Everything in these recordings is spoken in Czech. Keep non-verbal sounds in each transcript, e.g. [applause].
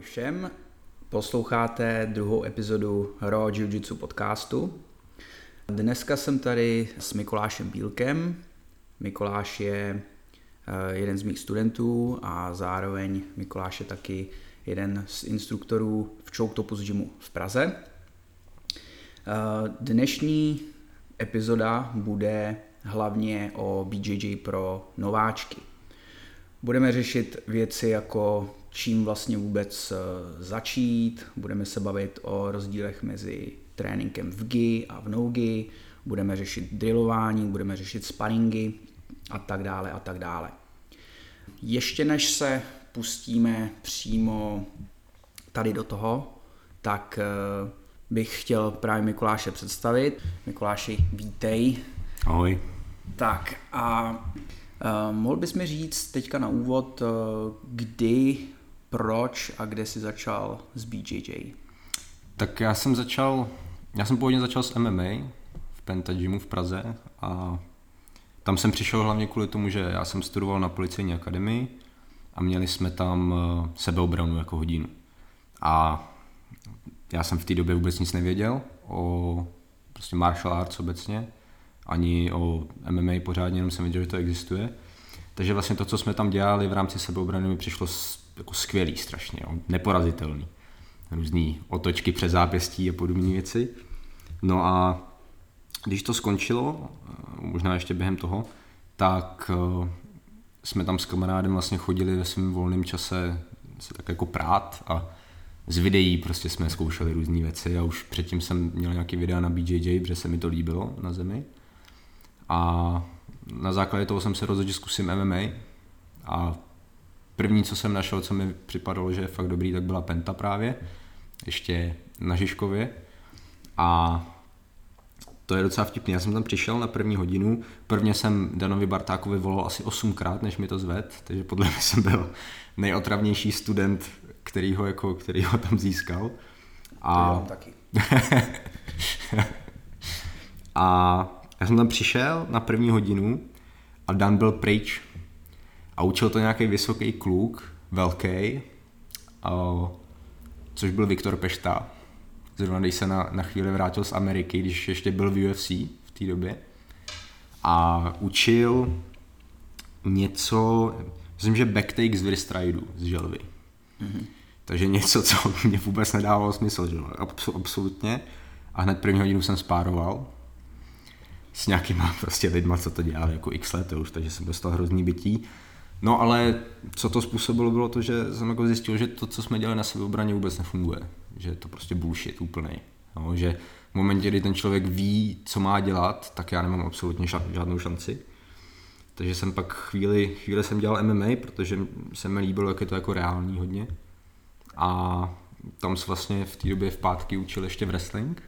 Ahoj všem, posloucháte druhou epizodu Raw Jiu-Jitsu podcastu. Dneska jsem tady s Mikulášem Bílkem. Mikuláš je eh, jeden z mých studentů a zároveň Mikuláš je taky jeden z instruktorů v Choke Topus Gymu v Praze. Eh, dnešní epizoda bude hlavně o BJJ pro nováčky. Budeme řešit věci jako čím vlastně vůbec eh, začít, budeme se bavit o rozdílech mezi tréninkem v GI a v no-GI, budeme řešit drillování, budeme řešit sparingy a tak dále a tak dále. Ještě než se pustíme přímo tady do toho, tak eh, bych chtěl právě Mikuláše představit. Mikuláši, vítej. Ahoj. Tak a uh, mohl bys mi říct teďka na úvod, kdy, proč a kde jsi začal s BJJ? Tak já jsem začal, já jsem původně začal s MMA v Penta Gymu v Praze a tam jsem přišel hlavně kvůli tomu, že já jsem studoval na policejní akademii a měli jsme tam sebeobranu jako hodinu. A já jsem v té době vůbec nic nevěděl o prostě martial arts obecně, ani o MMA pořádně, jenom jsem věděl, že to existuje. Takže vlastně to, co jsme tam dělali v rámci sebeobrany, mi přišlo jako skvělý strašně, jo, neporazitelný. Různý otočky přes zápěstí a podobné věci. No a když to skončilo, možná ještě během toho, tak eh, jsme tam s kamarádem vlastně chodili ve svém volném čase se tak jako prát a z videí prostě jsme zkoušeli různé věci a už předtím jsem měl nějaký videa na BJJ, protože se mi to líbilo na zemi. A na základě toho jsem se rozhodl, že zkusím MMA a první, co jsem našel, co mi připadalo, že je fakt dobrý, tak byla Penta právě, ještě na Žižkově. A to je docela vtipný. Já jsem tam přišel na první hodinu. Prvně jsem Danovi Bartákovi volal asi osmkrát, než mi to zved, takže podle mě jsem byl nejotravnější student který ho, jako, který ho tam získal. A... To taky. [laughs] a já jsem tam přišel na první hodinu a Dan byl pryč. A učil to nějaký vysoký kluk, velký, což byl Viktor Pešta. Zrovna když se na, na chvíli vrátil z Ameriky, když ještě byl v UFC v té době. A učil něco, myslím, že backtake z Vristridu, z želvy. Mm-hmm. Takže něco, co [laughs] mě vůbec nedávalo smysl, že absolutně. A hned první hodinu jsem spároval s nějakýma prostě lidma, co to dělali jako x let už, takže jsem dostal hrozný bytí. No ale co to způsobilo, bylo to, že jsem jako zjistil, že to, co jsme dělali na sebeobraně, vůbec nefunguje. Že je to prostě bullshit úplný. No, že v momentě, kdy ten člověk ví, co má dělat, tak já nemám absolutně žádnou šanci. Takže jsem pak chvíli, chvíli jsem dělal MMA, protože se mi líbilo, jak je to jako reální hodně. A tam se vlastně v té době v pátky učil ještě wrestling.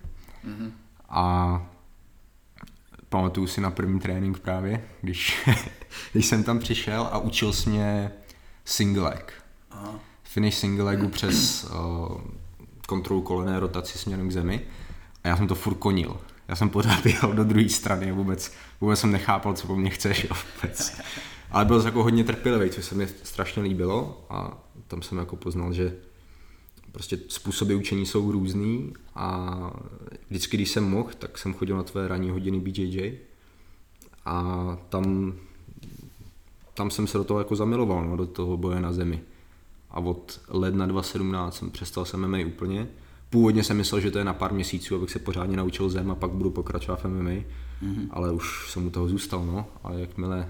Mm-hmm. A pamatuju si na první trénink právě, když, [laughs] když jsem tam přišel a učil jsi mě single leg. Aha. Finish single legu přes uh, kontrolu kolené rotaci směrem k zemi. A já jsem to furt konil. Já jsem pořád [laughs] jel do druhé strany a vůbec, vůbec jsem nechápal, co po mně chceš. Jo, vůbec. Ale byl jako hodně trpělivý, což se mi strašně líbilo a tam jsem jako poznal, že prostě způsoby učení jsou různý a vždycky, když jsem mohl, tak jsem chodil na tvé ranní hodiny BJJ a tam, tam jsem se do toho jako zamiloval, no, do toho boje na zemi. A od ledna 2017 jsem přestal se MMA úplně. Původně jsem myslel, že to je na pár měsíců, abych se pořádně naučil zem a pak budu pokračovat v MMA, mm-hmm. ale už jsem u toho zůstal, no. A jakmile,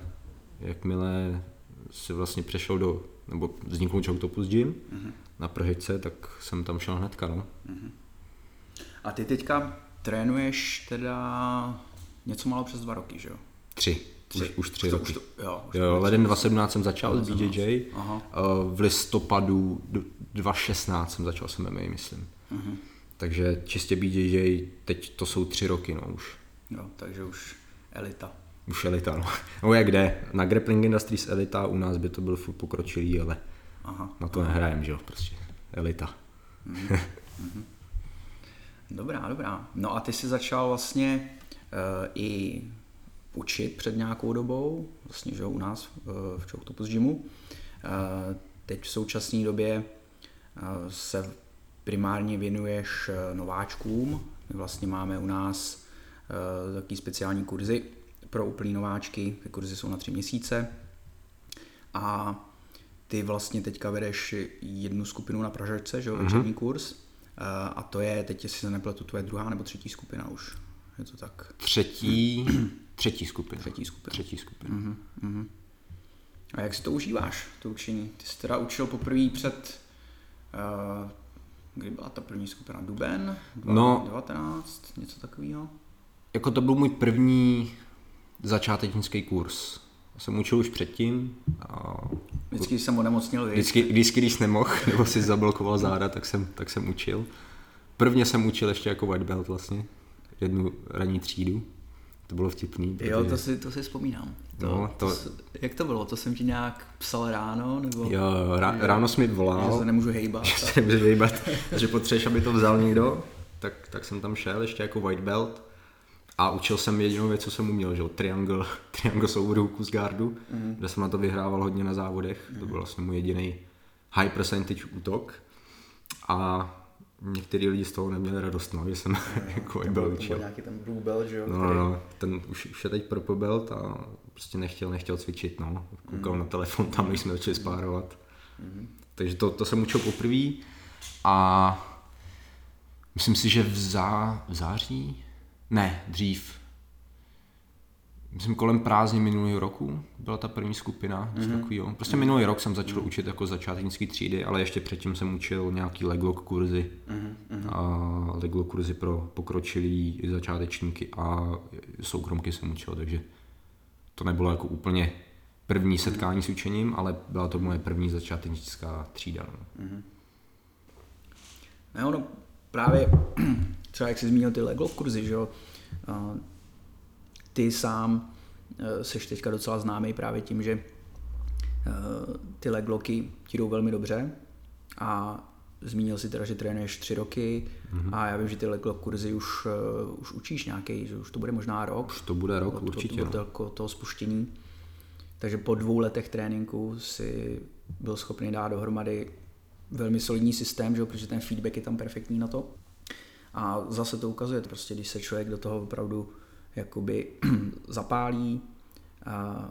jakmile se vlastně přešel do, nebo vznikl Choutopus Gym, mm-hmm na Prhice, tak jsem tam šel hnedka, no. Mhm. A ty teďka trénuješ teda něco málo přes dva roky, že jo? Tři. Tři. Už, už tři to, roky. Už to, jo, už jo leden 2017 jsem začal s BJJ, Aha. Eh, v listopadu 2016 jsem začal s MMA, myslím. Uh-huh. Takže čistě BJJ, teď to jsou tři roky, no už. Jo, takže už elita. Už elita, no. [laughs] No jak kde? Na Grappling Industries elita, u nás by to byl furt pokročilý, ale Aha. Na to nehrajem, že jo, prostě. Elita. Mm-hmm. Dobrá, dobrá. No a ty jsi začal vlastně uh, i učit před nějakou dobou, vlastně, že jo, u nás uh, v Choctopus Gymu. Uh, teď v současné době se primárně věnuješ eh, nováčkům. My vlastně máme u nás takový speciální kurzy pro úplný nováčky. Ty kurzy jsou na tři měsíce. A ty vlastně teďka vedeš jednu skupinu na Pražačce, že jo, mm-hmm. kurz. A to je, teď jestli se nepletu, tvoje druhá nebo třetí skupina už. Je to tak? Třetí, třetí skupina. Třetí skupina. Třetí skupina. Mm-hmm, mm-hmm. A jak si to užíváš, to učení? Ty jsi teda učil poprvé před, uh, kdy byla ta první skupina? Duben? no, 19, něco takového? Jako to byl můj první začátečnický kurz. Jsem učil už předtím. A... Vždycky jsem onemocnil, Vždycky, vždycky, když nemohl, [laughs] nebo si zablokoval záda, tak jsem, tak jsem učil. Prvně jsem učil ještě jako white belt vlastně, jednu ranní třídu. To bylo vtipný. Protože... Jo, to si, to si vzpomínám. To, no, to... To, jak to bylo? To jsem ti nějak psal ráno? Nebo... Jo, rá, ráno jsi mi volal. Že se nemůžu hejbat. [laughs] Že se nemůžu hejbat, že potřebuješ, aby to vzal někdo. Tak, tak jsem tam šel ještě jako white belt. A učil jsem jedinou věc, co jsem uměl, že triangle, [laughs] triangle souboru z Guardu, mm. kde jsem na to vyhrával hodně na závodech. Mm. To byl vlastně můj jediný high percentage útok. A některý lidi z toho neměli radost, no, že jsem no, [laughs] jako byl učil. nějaký ten blue belt, že jo? No, který... no, ten už, už je teď purple belt a prostě nechtěl, nechtěl cvičit, no. Koukal mm. na telefon tam, když jsme začali spárovat. Mm. Takže to, to jsem učil poprvé a myslím si, že v, zá, v září, ne, dřív, myslím kolem prázdně minulého roku byla ta první skupina, mm-hmm. takovýho. Prostě minulý rok jsem začal učit jako začátnický třídy, ale ještě předtím jsem učil nějaký leglock kurzy mm-hmm. a leglock kurzy pro pokročilý začátečníky a soukromky jsem učil, takže to nebylo jako úplně první setkání s učením, ale byla to moje první začátečnická třída. No. Mm-hmm. Ne, ono právě, [clears throat] třeba jak jsi zmínil ty leglock kurzy, že jo, ty sám eh, seš teďka docela známý právě tím, že eh, ty legloky ti jdou velmi dobře a zmínil si teda, že trénuješ tři roky mm-hmm. a já vím, že ty leglock kurzy už, uh, už učíš nějaký, že už to bude možná rok. Už to bude rok, od, určitě. Od, od, od toho spuštění. Takže po dvou letech tréninku si byl schopný dát dohromady velmi solidní systém, že? protože ten feedback je tam perfektní na to. A zase to ukazuje, prostě když se člověk do toho opravdu jakoby [clears throat] zapálí a,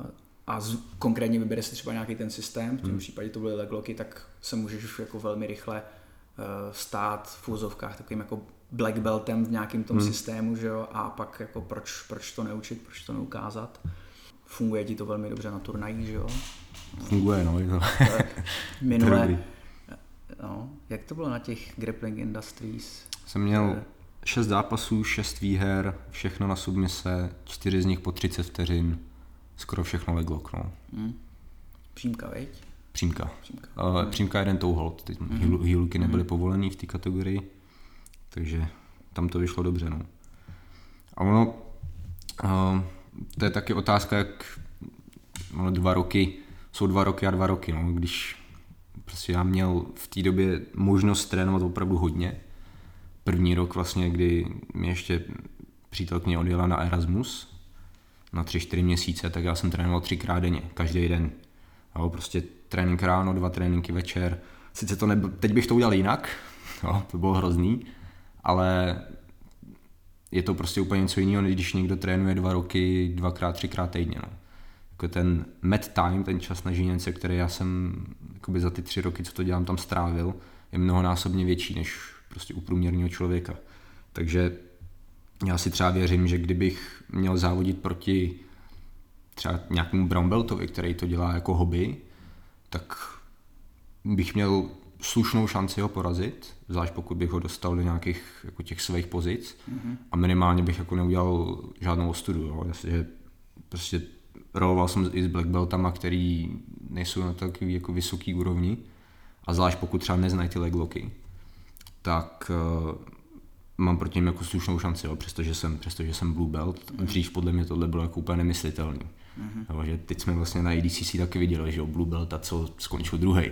a z, konkrétně vybere si třeba nějaký ten systém, v tom hmm. případě to byly legloky, tak se můžeš jako velmi rychle uh, stát v úzovkách takovým jako black beltem v nějakém tom hmm. systému, že jo, a pak jako proč, proč to neučit, proč to neukázat. Funguje ti to velmi dobře na turnajích, že jo? Funguje, no. To. [laughs] Minule, no, jak to bylo na těch Grappling Industries? Jsem měl šest zápasů, šest výher, všechno na submise, čtyři z nich po 30 vteřin, skoro všechno leglock, no. Hmm. Přímka, veď? Přímka. Přímka, uh, přímka jeden touhold, ty hmm. hýluky nebyly hmm. povolený v té kategorii, takže tam to vyšlo dobře, no. A ono, uh, to je taky otázka, jak ono dva roky, jsou dva roky a dva roky, no, když prostě já měl v té době možnost trénovat opravdu hodně, první rok vlastně, kdy mě ještě přítelkyně odjela na Erasmus na tři, čtyři měsíce, tak já jsem trénoval třikrát denně, každý den. Jo, prostě trénink ráno, dva tréninky večer. Sice to nebyl, teď bych to udělal jinak, [laughs] jo, to bylo hrozný, ale je to prostě úplně něco jiného, když někdo trénuje dva roky, dvakrát, třikrát týdně. No. Jako ten med time, ten čas na žíněnce, který já jsem za ty tři roky, co to dělám, tam strávil, je mnohonásobně větší než prostě u průměrného člověka. Takže já si třeba věřím, že kdybych měl závodit proti třeba nějakému Brownbeltovi, který to dělá jako hobby, tak bych měl slušnou šanci ho porazit, zvlášť pokud bych ho dostal do nějakých jako těch svých pozic mm-hmm. a minimálně bych jako neudělal žádnou ostudu. Jo. Že prostě roloval jsem i s black beltama, který nejsou na takový jako vysoký úrovni a zvlášť pokud třeba neznají ty legloky, tak uh, mám proti něm jako slušnou šanci, jo, přestože, jsem, přestože jsem blue belt. Mm. Dřív podle mě tohle bylo jako úplně nemyslitelný. Mm-hmm. Jo, že teď jsme vlastně na ADCC taky viděli, že jo, blue belt a co skončil druhý.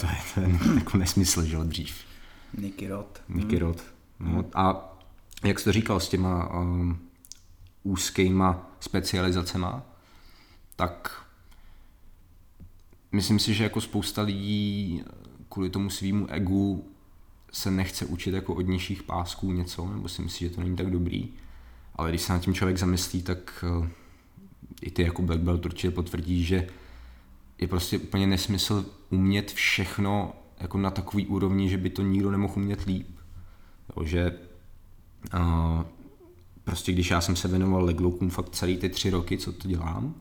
To je ten [laughs] jako nesmysl, že jo, dřív. Nicky Rod. Nicky mm. Rod. No. A jak jsi to říkal s těma um, úzkýma specializacema, tak myslím si, že jako spousta lidí kvůli tomu svýmu egu se nechce učit jako od nižších pásků něco, nebo si myslí, že to není tak dobrý. Ale když se nad tím člověk zamyslí, tak eh, i ty jako Black Belt určitě potvrdí, že je prostě úplně nesmysl umět všechno jako na takový úrovni, že by to nikdo nemohl umět líp. Jo, že uh, prostě když já jsem se věnoval leglookům fakt celý ty tři roky, co to dělám,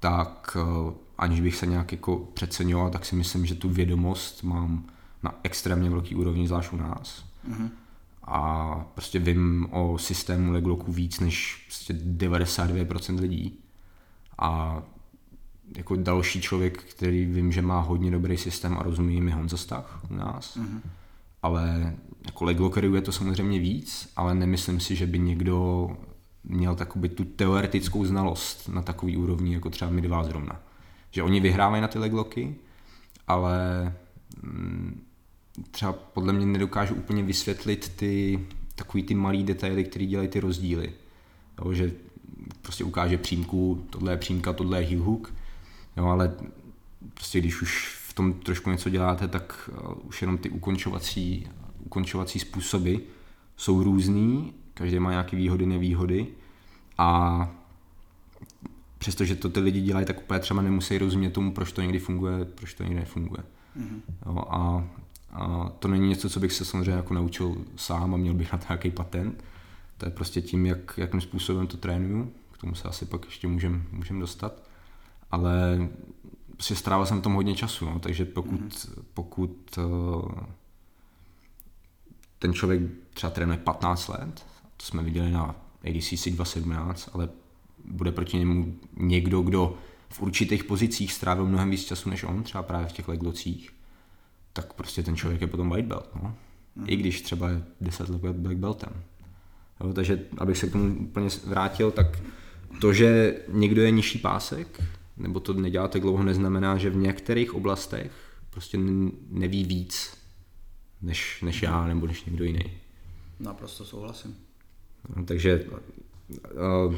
tak uh, aniž bych se nějak jako přeceňoval, tak si myslím, že tu vědomost mám na extrémně velký úrovni, zvlášť u nás. Mm-hmm. A prostě vím o systému leglooku víc než prostě 92% lidí. A jako další člověk, který vím, že má hodně dobrý systém a rozumí mi Honza Stach u nás. Mm-hmm. Ale jako leglockerů je to samozřejmě víc, ale nemyslím si, že by někdo měl takový tu teoretickou znalost na takový úrovni, jako třeba my dva zrovna. Že oni vyhrávají na ty legloky, ale mm, třeba podle mě nedokážu úplně vysvětlit ty takový ty malý detaily, které dělají ty rozdíly. Jo, že prostě ukáže přímku, tohle je přímka, tohle je heel hook, jo, ale prostě když už v tom trošku něco děláte, tak uh, už jenom ty ukončovací, ukončovací způsoby jsou různý, každý má nějaké výhody, nevýhody a přestože to ty lidi dělají, tak úplně třeba nemusí rozumět tomu, proč to někdy funguje, proč to někdy nefunguje. Mm-hmm. Jo, a, a to není něco, co bych se samozřejmě jako naučil sám a měl bych na to nějaký patent. To je prostě tím, jak, jakým způsobem to trénuju. K tomu se asi pak ještě můžem, můžem dostat. Ale prostě strávil jsem tom hodně času, no, takže pokud, mm-hmm. pokud uh, ten člověk třeba trénuje 15 let, to jsme viděli na ADCC 217, ale bude proti němu někdo, kdo v určitých pozicích strávil mnohem víc času než on, třeba právě v těch leglocích, tak prostě ten člověk je potom white belt, no. Mm. I když třeba je 10 let black beltem. Jo, takže abych se k tomu úplně vrátil, tak to, že někdo je nižší pásek, nebo to nedělá tak dlouho, neznamená, že v některých oblastech prostě neví víc než, než já nebo než někdo jiný. Naprosto souhlasím. No, takže uh,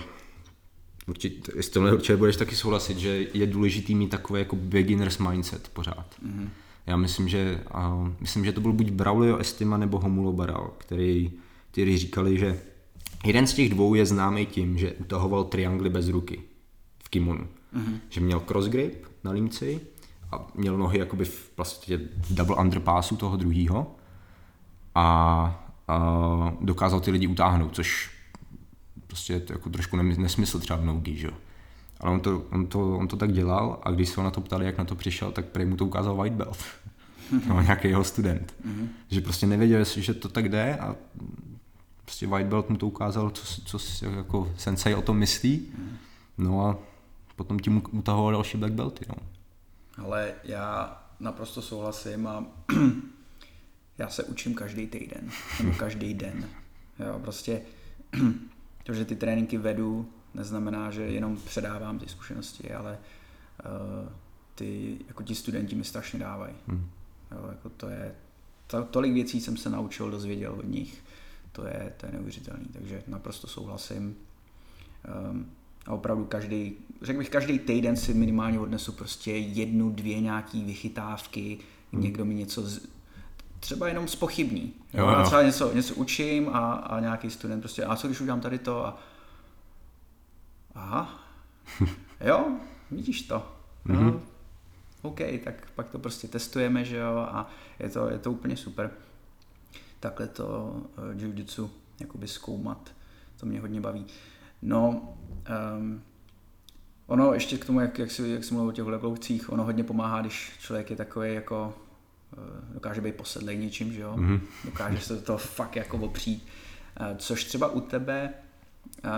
určitě, s tomhle určitě budeš taky souhlasit, že je důležitý mít takový jako beginner's mindset pořád. Mm-hmm. Já myslím, že uh, myslím, že to byl buď Braulio Estima nebo Homulo Baral, který, který říkali, že jeden z těch dvou je známý tím, že utahoval triangly bez ruky v kimonu. Mm-hmm. Že měl cross grip na límci a měl nohy jakoby v vlastně double underpassu toho druhého a, a dokázal ty lidi utáhnout, což prostě je to jako trošku nesmysl třeba v nogi, že Ale on to, on, to, on to tak dělal a když se ho na to ptali, jak na to přišel, tak prej mu to ukázal white belt. [laughs] no, nějaký jeho student. Mm-hmm. Že prostě nevěděl, že to tak jde a prostě white belt mu to ukázal, co, co jako sensei o tom myslí. Mm-hmm. No a potom tím utahoval další black belty. No. Ale já naprosto souhlasím a [clears throat] já se učím každý týden, nebo každý den. Jo, prostě [clears throat] to, že ty tréninky vedu, neznamená, že jenom předávám ty zkušenosti, ale uh, ty, jako ti studenti mi strašně dávají. Hmm. Jo, jako to je, to, tolik věcí jsem se naučil, dozvěděl od nich, to je, to je neuvěřitelný, takže naprosto souhlasím. Um, a opravdu každý, řekl bych, každý týden si minimálně odnesu prostě jednu, dvě nějaký vychytávky, hmm. někdo mi něco z, třeba jenom spochybní. Jo, jo. třeba něco, něco učím a, a nějaký student prostě, a co když udělám tady to a aha, [laughs] jo, vidíš to. No, mm-hmm. OK, tak pak to prostě testujeme, že jo, a je to, je to úplně super. Takhle to uh, jiu-jitsu jakoby zkoumat, to mě hodně baví. No, um, ono ještě k tomu, jak, jak, jsi, jak jsi mluvil o těch lebloucích, ono hodně pomáhá, když člověk je takový jako Eh, dokáže být posedlej něčím, že jo? Mm-hmm. Dokáže se do toho fakt jako opřít. Eh, což třeba u tebe eh,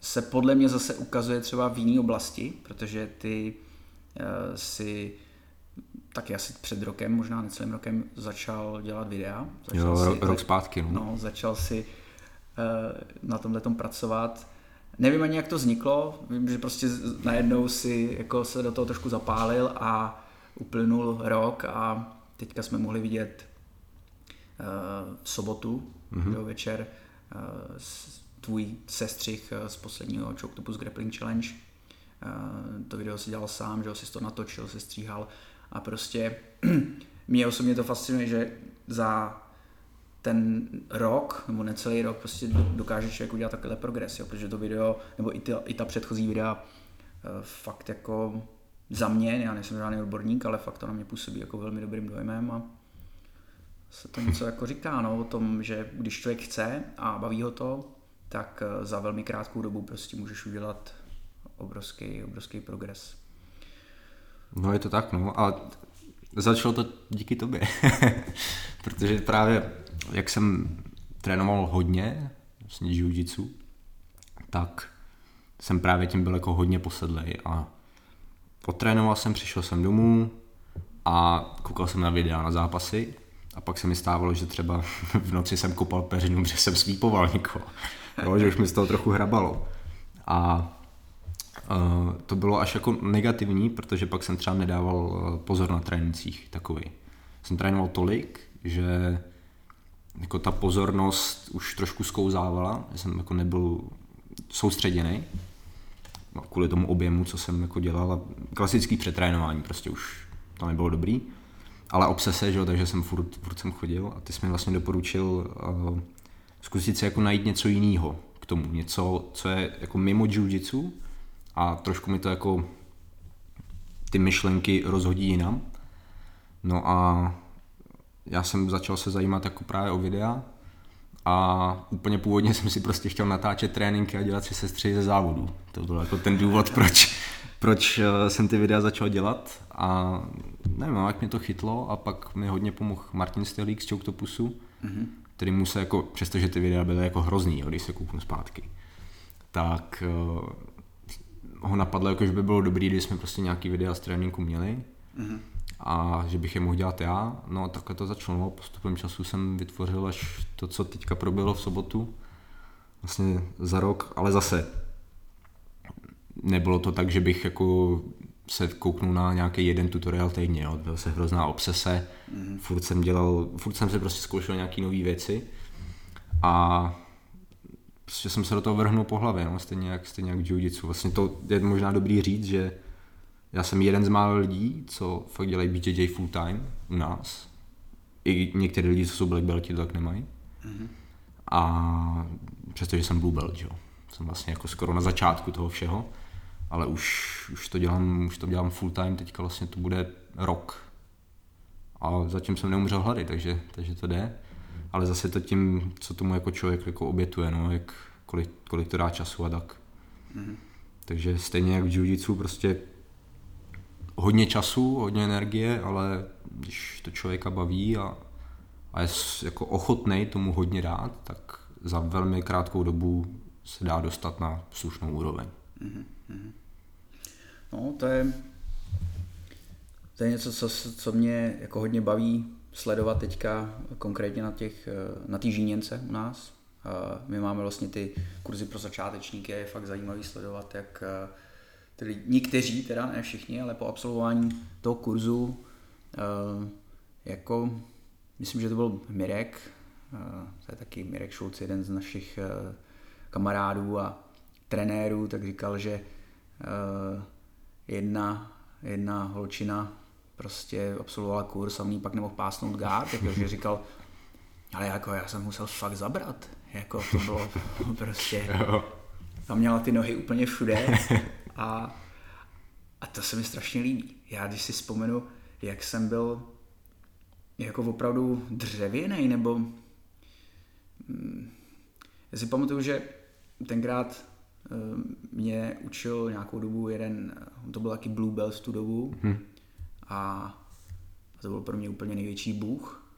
se podle mě zase ukazuje třeba v jiné oblasti, protože ty si taky asi před rokem, možná necelým rokem, začal dělat videa. Začal jo, si, rok zpátky. No. no začal si na tomhle pracovat. Nevím ani, jak to vzniklo, vím, že prostě najednou si jako se do toho trošku zapálil a uplynul rok a teďka jsme mohli vidět uh, v sobotu mm-hmm. večer tvůj sestřih z posledního Choctopus Grappling Challenge. Uh, to video si dělal sám, že jsi to natočil, se stříhal. A prostě [clears throat] mě osobně to fascinuje, že za ten rok, nebo necelý rok, prostě dokáže člověk udělat takovýhle progres, jo, protože to video, nebo i, ty, i ta předchozí videa, eh, fakt jako za mě, já nejsem žádný odborník, ale fakt to na mě působí jako velmi dobrým dojmem a se to něco jako říká, no, o tom, že když člověk chce a baví ho to, tak eh, za velmi krátkou dobu prostě můžeš udělat obrovský, obrovský progres. No je to tak, no. A začalo to díky tobě. [laughs] Protože právě, jak jsem trénoval hodně, vlastně jiu-jitsu, tak jsem právě tím byl jako hodně posedlej a potrénoval jsem, přišel jsem domů a koukal jsem na videa na zápasy a pak se mi stávalo, že třeba [laughs] v noci jsem kopal peřinu, že jsem slípoval někoho. Jo, že už mi z toho trochu hrabalo. A to bylo až jako negativní, protože pak jsem třeba nedával e, pozor na trénincích takový. Jsem trénoval tolik, že jako ta pozornost už trošku zkouzávala, že jsem jako nebyl soustředěný no, kvůli tomu objemu, co jsem jako dělal a klasický přetrénování prostě už to nebylo dobrý ale obsese, že jo, takže jsem furt, furt jsem chodil a ty jsi mi vlastně doporučil uh, zkusit si jako najít něco jiného k tomu, něco, co je jako mimo jiu-jitsu a trošku mi to jako ty myšlenky rozhodí jinam. No a já jsem začal se zajímat jako právě o videa a úplně původně jsem si prostě chtěl natáčet tréninky a dělat si sestři ze závodu. To byl jako ten důvod, proč, proč eh, jsem ty videa začal dělat a nevím, jak mě to chytlo a pak mi hodně pomohl Martin Stelík z Choctopusu, mm-hmm. který mu se jako, přestože ty videa byly jako hrozný, jo, když se kouknu zpátky, tak uh, ho napadlo, jako, že by bylo dobrý, když jsme prostě nějaký videa z tréninku měli mm-hmm. a že bych je mohl dělat já. No a takhle to začalo. No, postupem času jsem vytvořil až to, co teďka proběhlo v sobotu, vlastně za rok, ale zase nebylo to tak, že bych jako se kouknu na nějaký jeden tutoriál týdně, jo. byl se hrozná obsese, mm. furt jsem dělal, furt jsem se prostě zkoušel nějaký nové věci a prostě jsem se do toho vrhnul po hlavě, no, stejně jak, stejně jak jiu-jitsu. Vlastně to je možná dobrý říct, že já jsem jeden z mála lidí, co fakt dělají BJJ full time u nás. I některé lidi, co jsou black belti, to tak nemají. Mm-hmm. A přestože jsem blue belt, jo. Jsem vlastně jako skoro na začátku toho všeho ale už, už, to dělám, už to dělám full time, teďka vlastně to bude rok. A zatím jsem neumřel hlady, takže, takže to jde. Ale zase to tím, co tomu jako člověk jako obětuje, no, jak, kolik, kolik to dá času a tak. Mm-hmm. Takže stejně jak v jiu prostě hodně času, hodně energie, ale když to člověka baví a, a je jako ochotný tomu hodně dát, tak za velmi krátkou dobu se dá dostat na slušnou úroveň. Mm-hmm. No, to je, to je něco, co, co mě jako hodně baví sledovat teďka konkrétně na těch, na té žíněnce u nás. My máme vlastně ty kurzy pro začátečníky, je fakt zajímavý sledovat, jak ty lidi, někteří, teda ne všichni, ale po absolvování toho kurzu, jako, myslím, že to byl Mirek, to je taky Mirek Šulc, jeden z našich kamarádů a trenérů, tak říkal, že jedna, jedna holčina prostě absolvovala kurz a mě pak nemohl pásnout gard, takže říkal, ale jako já jsem musel fakt zabrat, jako to bylo [laughs] prostě, tam měla ty nohy úplně všude a, a to se mi strašně líbí. Já když si vzpomenu, jak jsem byl jako opravdu dřevěný, nebo hm, já si pamatuju, že tenkrát Eh, mě učil nějakou dobu jeden, on to byl taky Blue Bell v tu dobu hmm. A to byl pro mě úplně největší bůh.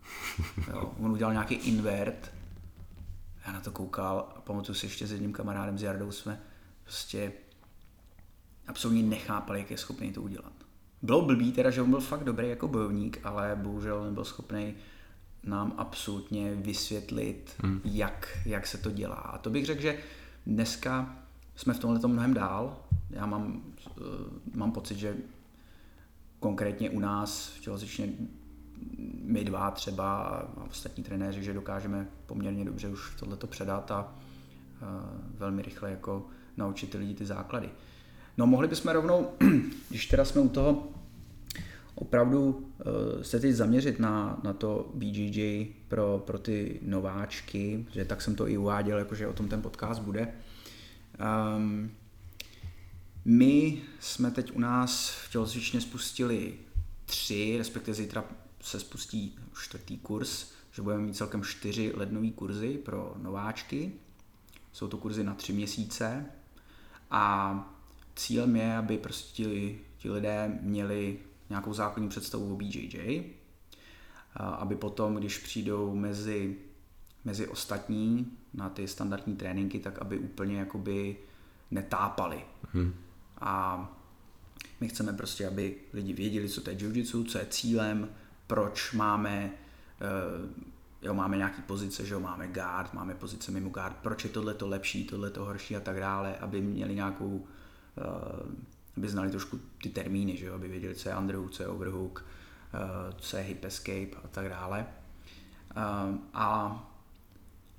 Jo, on udělal nějaký invert, já na to koukal a pamatuju si ještě s jedním kamarádem, s Jardou jsme prostě absolutně nechápali, jak je schopný to udělat. Bylo blbý teda, že on byl fakt dobrý jako bojovník, ale bohužel nebyl schopný nám absolutně vysvětlit, hmm. jak, jak se to dělá. A to bych řekl, že dneska jsme v tomhle mnohem dál. Já mám, uh, mám pocit, že konkrétně u nás v tělocvičně my dva třeba a ostatní trenéři, že dokážeme poměrně dobře už tohleto předat a uh, velmi rychle jako naučit ty lidi ty základy. No mohli bychom rovnou, [clears throat] když teda jsme u toho, opravdu uh, se teď zaměřit na, na to BJJ pro, pro ty nováčky, že tak jsem to i uváděl, jakože o tom ten podcast bude. Um, my jsme teď u nás v tělocvičně spustili tři, respektive zítra se spustí čtvrtý kurz, že budeme mít celkem čtyři lednové kurzy pro nováčky. Jsou to kurzy na tři měsíce a cílem je, aby prostě ti, ti lidé měli nějakou základní představu o BJJ, aby potom, když přijdou mezi, mezi ostatní na ty standardní tréninky, tak aby úplně jakoby netápali. Hmm. A my chceme prostě, aby lidi věděli, co to je jiu-jitsu, co je cílem, proč máme, uh, jo, máme nějaký pozice, že jo, máme guard, máme pozice mimo guard, proč je tohle to lepší, tohle to horší a tak dále, aby měli nějakou, uh, aby znali trošku ty termíny, že jo, aby věděli, co je underhook, co je overhook, uh, co je hip escape a tak dále. A,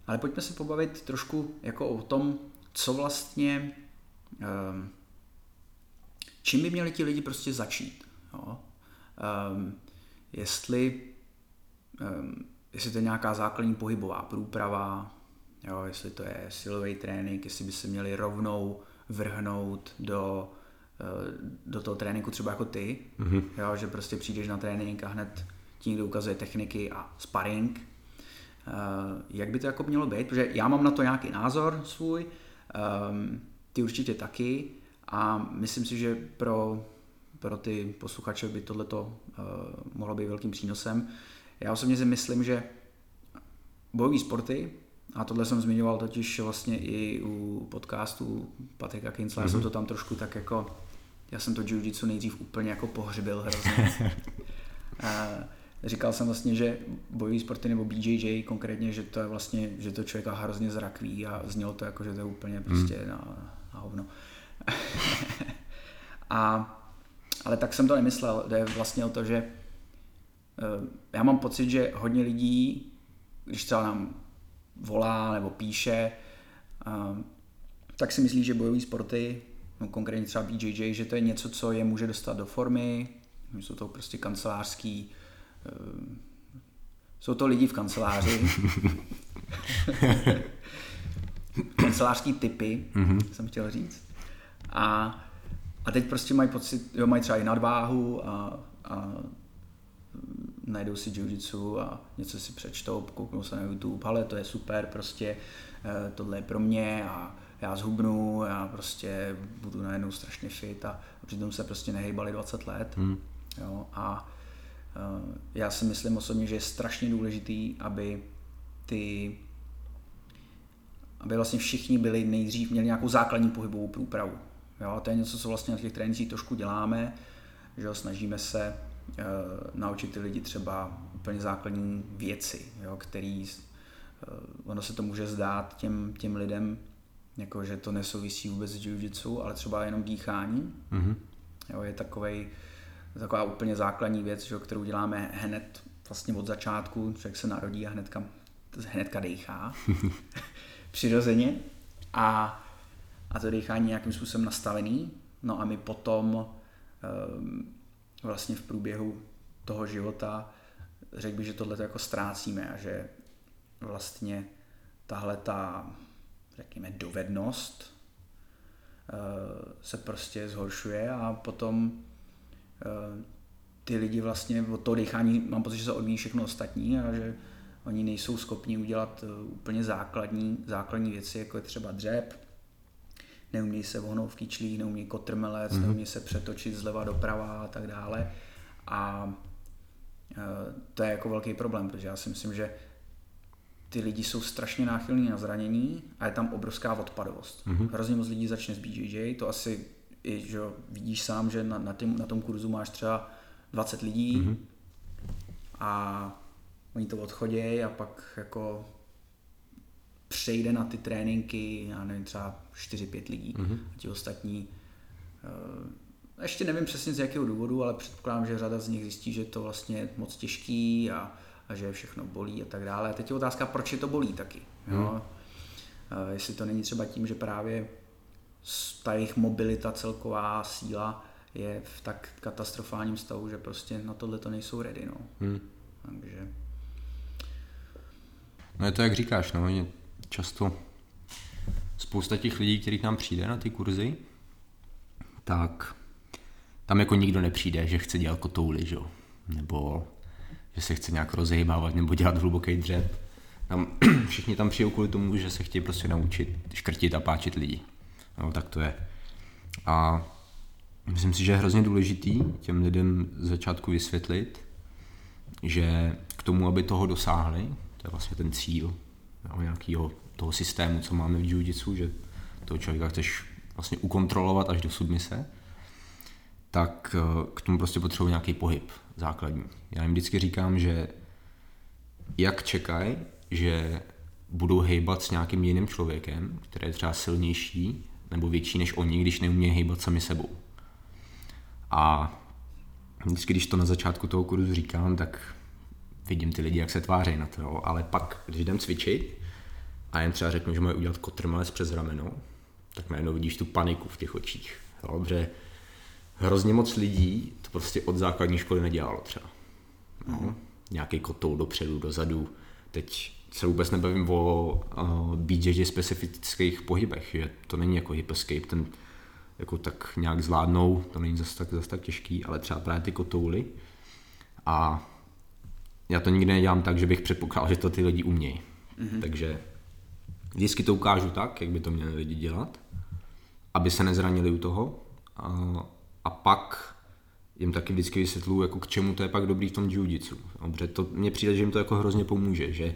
ale pojďme se pobavit trošku jako o tom, co vlastně čím by měli ti lidi prostě začít. Jo? Um, jestli, um, jestli to je nějaká základní pohybová průprava, jo? jestli to je silový trénink, jestli by se měli rovnou vrhnout do, uh, do toho tréninku třeba jako ty, mm-hmm. jo? že prostě přijdeš na trénink a hned ti někdo ukazuje techniky a sparring. Uh, jak by to jako mělo být? Protože já mám na to nějaký názor svůj, um, ty určitě taky, a myslím si, že pro, pro ty posluchače by tohleto uh, mohlo být velkým přínosem. Já osobně si myslím, že bojové sporty, a tohle jsem zmiňoval totiž vlastně i u podcastu Patrika Kincla, mm-hmm. jsem to tam trošku tak jako, já jsem to jiu-jitsu nejdřív úplně jako pohřbil hrozně. a [laughs] říkal jsem vlastně, že bojové sporty nebo BJJ konkrétně, že to je vlastně, že to člověka hrozně zrakví a znělo to jako, že to je úplně prostě mm. na, na hovno. [laughs] a, ale tak jsem to nemyslel. Jde vlastně o to, že uh, já mám pocit, že hodně lidí, když třeba nám volá nebo píše, uh, tak si myslí, že bojové sporty, no konkrétně třeba BJJ, že to je něco, co je může dostat do formy, jsou to prostě kancelářský, uh, jsou to lidi v kanceláři, [laughs] kancelářský typy, mm-hmm. jsem chtěl říct. A, a teď prostě mají pocit, jo, mají třeba i nadváhu a, a najdou si jiu a něco si přečtou, kouknou se na YouTube, ale to je super, prostě eh, tohle je pro mě a já zhubnu, já prostě budu najednou strašně fit a, a přitom se prostě nehejbali 20 let. Hmm. Jo, a uh, já si myslím osobně, že je strašně důležitý, aby ty aby vlastně všichni byli nejdřív, měli nějakou základní pohybovou průpravu. Jo, a to je něco, co vlastně na těch trénincích trošku děláme, že jo, snažíme se e, naučit ty lidi třeba úplně základní věci, jo, který, e, ono se to může zdát těm, těm lidem, jako že to nesouvisí vůbec s jiu ale třeba jenom dýchání. Mm-hmm. Jo, je takovej, taková úplně základní věc, že, kterou děláme hned vlastně od začátku, člověk se narodí a hnedka, hnedka dechá [laughs] přirozeně. A a to dýchání nějakým způsobem nastavený. No a my potom um, vlastně v průběhu toho života řekl bych, že tohle jako ztrácíme a že vlastně tahle ta, řekněme, dovednost uh, se prostě zhoršuje a potom uh, ty lidi vlastně od toho dýchání, mám pocit, že se odvíjí všechno ostatní a že oni nejsou schopni udělat uh, úplně základní, základní věci, jako je třeba dřep, neumí se vohnout v kyčlích, neumí kotrmelec, mm-hmm. neumí se přetočit zleva doprava a tak dále. A e, to je jako velký problém, protože já si myslím, že ty lidi jsou strašně náchylní na zranění a je tam obrovská odpadovost. Mm-hmm. Hrozně moc lidí začne s BJJ, to asi i, že vidíš sám, že na, na, tým, na tom kurzu máš třeba 20 lidí mm-hmm. a oni to odchodějí a pak jako přejde na ty tréninky, já nevím, třeba 4-5 lidí. Mm-hmm. A ti ostatní, uh, ještě nevím přesně z jakého důvodu, ale předpokládám, že řada z nich zjistí, že to vlastně je moc těžký a, a že všechno bolí a tak dále. A teď je otázka, proč je to bolí taky. Mm. Jo? Uh, jestli to není třeba tím, že právě ta jejich mobilita, celková síla je v tak katastrofálním stavu, že prostě na tohle to nejsou ready. No. Hmm. Takže No je to, jak říkáš, no, je často spousta těch lidí, kterých nám přijde na ty kurzy, tak tam jako nikdo nepřijde, že chce dělat kotouly, že? nebo že se chce nějak rozehybávat nebo dělat hluboký dřep. Tam, [clears throat] všichni tam přijou kvůli tomu, že se chtějí prostě naučit škrtit a páčit lidi. No, tak to je. A myslím si, že je hrozně důležitý těm lidem z začátku vysvětlit, že k tomu, aby toho dosáhli, to je vlastně ten cíl jo, nějakého toho systému, co máme v jiu že toho člověka chceš vlastně ukontrolovat až do submise, tak eh, k tomu prostě potřebuji nějaký pohyb základní. Já jim vždycky říkám, že jak čekají, že budou hejbat s nějakým jiným člověkem, který je třeba silnější nebo větší než oni, když neumějí hejbat sami sebou. A vždycky, když to na začátku toho kurzu říkám, tak vidím ty lidi, jak se tváří na to, ale pak, když jdem cvičit a jen třeba řeknu, že mají udělat kotrmelec přes rameno, tak najednou vidíš tu paniku v těch očích. Jo, protože hrozně moc lidí to prostě od základní školy nedělalo třeba. No, mm. Nějaký kotou dopředu, dozadu. Teď se vůbec nebavím o uh, BJJ specifických pohybech, že to není jako hip escape, ten jako tak nějak zvládnou, to není zase tak, zase tak těžký, ale třeba právě ty kotouly. A já to nikdy nedělám tak, že bych předpokládal, že to ty lidi umějí. Mm-hmm. Takže vždycky to ukážu tak, jak by to měli lidi dělat, aby se nezranili u toho. A, a pak jim taky vždycky vysvětluju, jako k čemu to je pak dobrý v tom jiu Protože to mně přijde, že jim to jako hrozně pomůže, že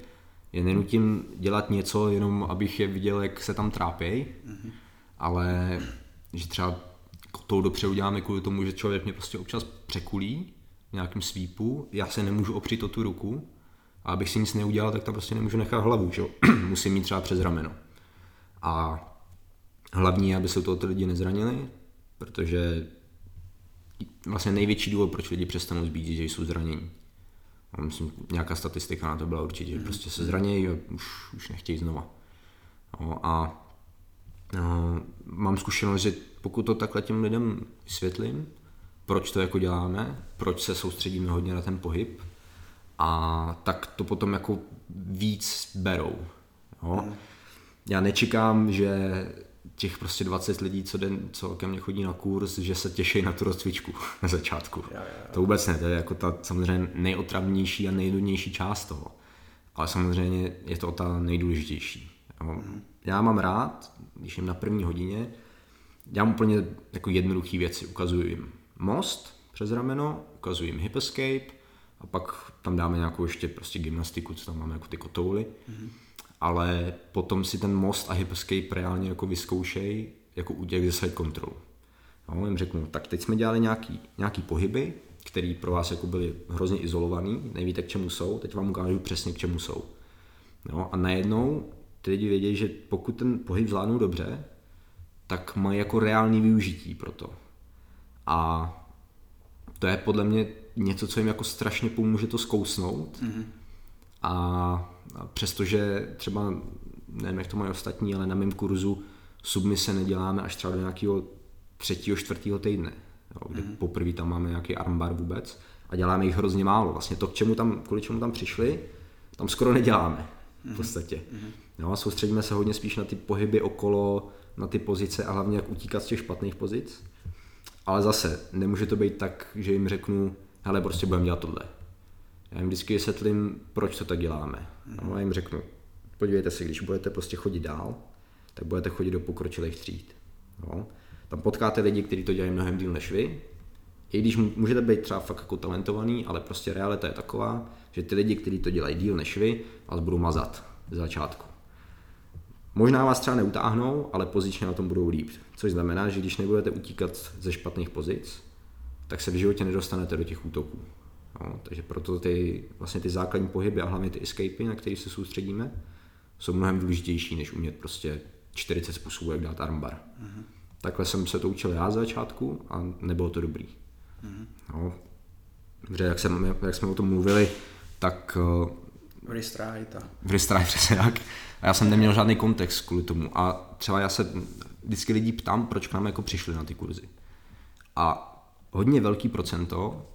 je nenutím dělat něco, jenom abych je viděl, jak se tam trápějí, mm-hmm. ale že třeba tou dopředu děláme kvůli tomu, že člověk mě prostě občas překulí v nějakém svípu, já se nemůžu opřít o tu ruku a abych si nic neudělal, tak tam prostě nemůžu nechat hlavu, že? [clears throat] musím mít třeba přes rameno. A hlavní je, aby se toho ty lidi nezranili, protože vlastně největší důvod, proč lidi přestanou zbít, že jsou zranění. A myslím, nějaká statistika na to byla určitě, že mhm. prostě se zranějí a už, už nechtějí znova. No, a no, mám zkušenost, že pokud to takhle těm lidem vysvětlím, proč to jako děláme, proč se soustředíme hodně na ten pohyb, a tak to potom jako víc berou. Jo? Mm. Já nečekám, že těch prostě 20 lidí, co, den, co ke mně chodí na kurz, že se těší na tu rozcvičku [laughs] na začátku. Jo, jo, jo. To vůbec ne, to je jako ta samozřejmě nejotravnější a nejdůležitější část toho. Ale samozřejmě je to ta nejdůležitější. Jo? Mm. Já mám rád, když jim na první hodině, dělám úplně jako jednoduché věci. Ukazuju jim most přes rameno, ukazuji jim hip escape, a pak tam dáme nějakou ještě prostě gymnastiku, co tam máme jako ty kotouly. Mm-hmm. Ale potom si ten most a hip escape reálně jako vyzkoušej jako u těch side control. No, jim řeknu, tak teď jsme dělali nějaký, nějaký pohyby, které pro vás jako byly hrozně izolovaný, nevíte k čemu jsou, teď vám ukážu přesně k čemu jsou. No, a najednou ty lidi vědí, že pokud ten pohyb zvládnou dobře, tak mají jako reální využití pro to. A to je podle mě něco, co jim jako strašně pomůže to zkousnout. Mm-hmm. A, a přestože třeba, nevím, jak to mají ostatní, ale na mém kurzu submise neděláme až třeba do nějakého třetího, čtvrtého týdne, jo, kdy mm-hmm. poprvé tam máme nějaký armbar vůbec a děláme jich hrozně málo. Vlastně to, k čemu tam, kvůli čemu tam přišli, tam skoro neděláme v mhm. podstatě. Mm-hmm. Jo, soustředíme se hodně spíš na ty pohyby okolo, na ty pozice a hlavně jak utíkat z těch špatných pozic. Ale zase, nemůže to být tak, že jim řeknu, hele, prostě budeme dělat tohle. Já jim vždycky vysvětlím, proč to tak děláme. A já jim řeknu, podívejte se, když budete prostě chodit dál, tak budete chodit do pokročilých tříd. Jo? Tam potkáte lidi, kteří to dělají mnohem díl než vy. I když můžete být třeba fakt jako talentovaný, ale prostě realita je taková, že ty lidi, kteří to dělají díl než vy, vás budou mazat z začátku. Možná vás třeba neutáhnou, ale pozičně na tom budou líp. Což znamená, že když nebudete utíkat ze špatných pozic, tak se v životě nedostanete do těch útoků. No, takže proto ty, vlastně ty základní pohyby a hlavně ty escapy, na které se soustředíme, jsou mnohem důležitější, než umět prostě 40 způsobů, jak dát armbar. Mm-hmm. Takhle jsem se to učil já z začátku a nebylo to dobrý. Mm-hmm. No, protože jak, jsem, jak jsme o tom mluvili, tak... V Restride. V [laughs] přesně tak. A já jsem neměl žádný kontext kvůli tomu. A třeba já se vždycky lidí ptám, proč k nám jako přišli na ty kurzy. A hodně velký procento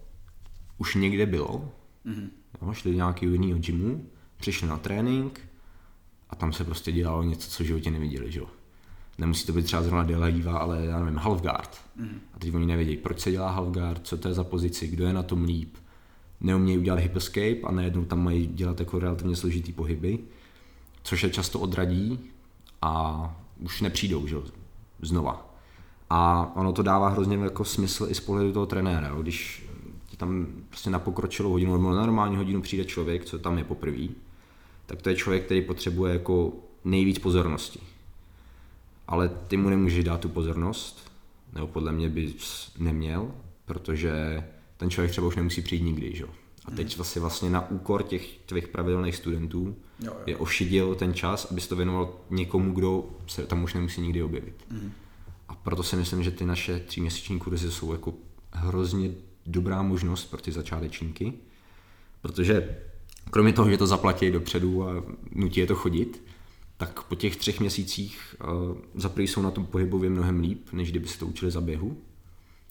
už někde bylo, mm-hmm. jo, šli do nějakého jiného gymu, přišli na trénink a tam se prostě dělalo něco, co v životě neviděli, že jo. Nemusí to být třeba zrovna Delahiva, ale já nevím, half guard. Mm-hmm. A teď oni nevědí, proč se dělá half guard, co to je za pozici, kdo je na tom líp. Neumějí udělat hip escape a najednou tam mají dělat jako relativně složitý pohyby, což je často odradí a už nepřijdou, že jo, znova. A ono to dává hrozně jako smysl i z pohledu toho trenéra, jo. když ti tam prostě na pokročilou hodinu nebo na normální hodinu přijde člověk, co tam je poprvé, tak to je člověk, který potřebuje jako nejvíc pozornosti. Ale ty mu nemůžeš dát tu pozornost, nebo podle mě bys neměl, protože ten člověk třeba už nemusí přijít nikdy, že? A teď mhm. vlastně, vlastně na úkor těch tvých pravidelných studentů jo, jo. je ošidil ten čas, abys to věnoval někomu, kdo se tam už nemusí nikdy objevit. Mm. Proto si myslím, že ty naše tříměsíční kurzy jsou jako hrozně dobrá možnost pro ty začátečníky, protože kromě toho, že to zaplatí dopředu a nutí je to chodit, tak po těch třech měsících uh, za prvý jsou na tom pohybově mnohem líp, než kdyby se to učili za běhu.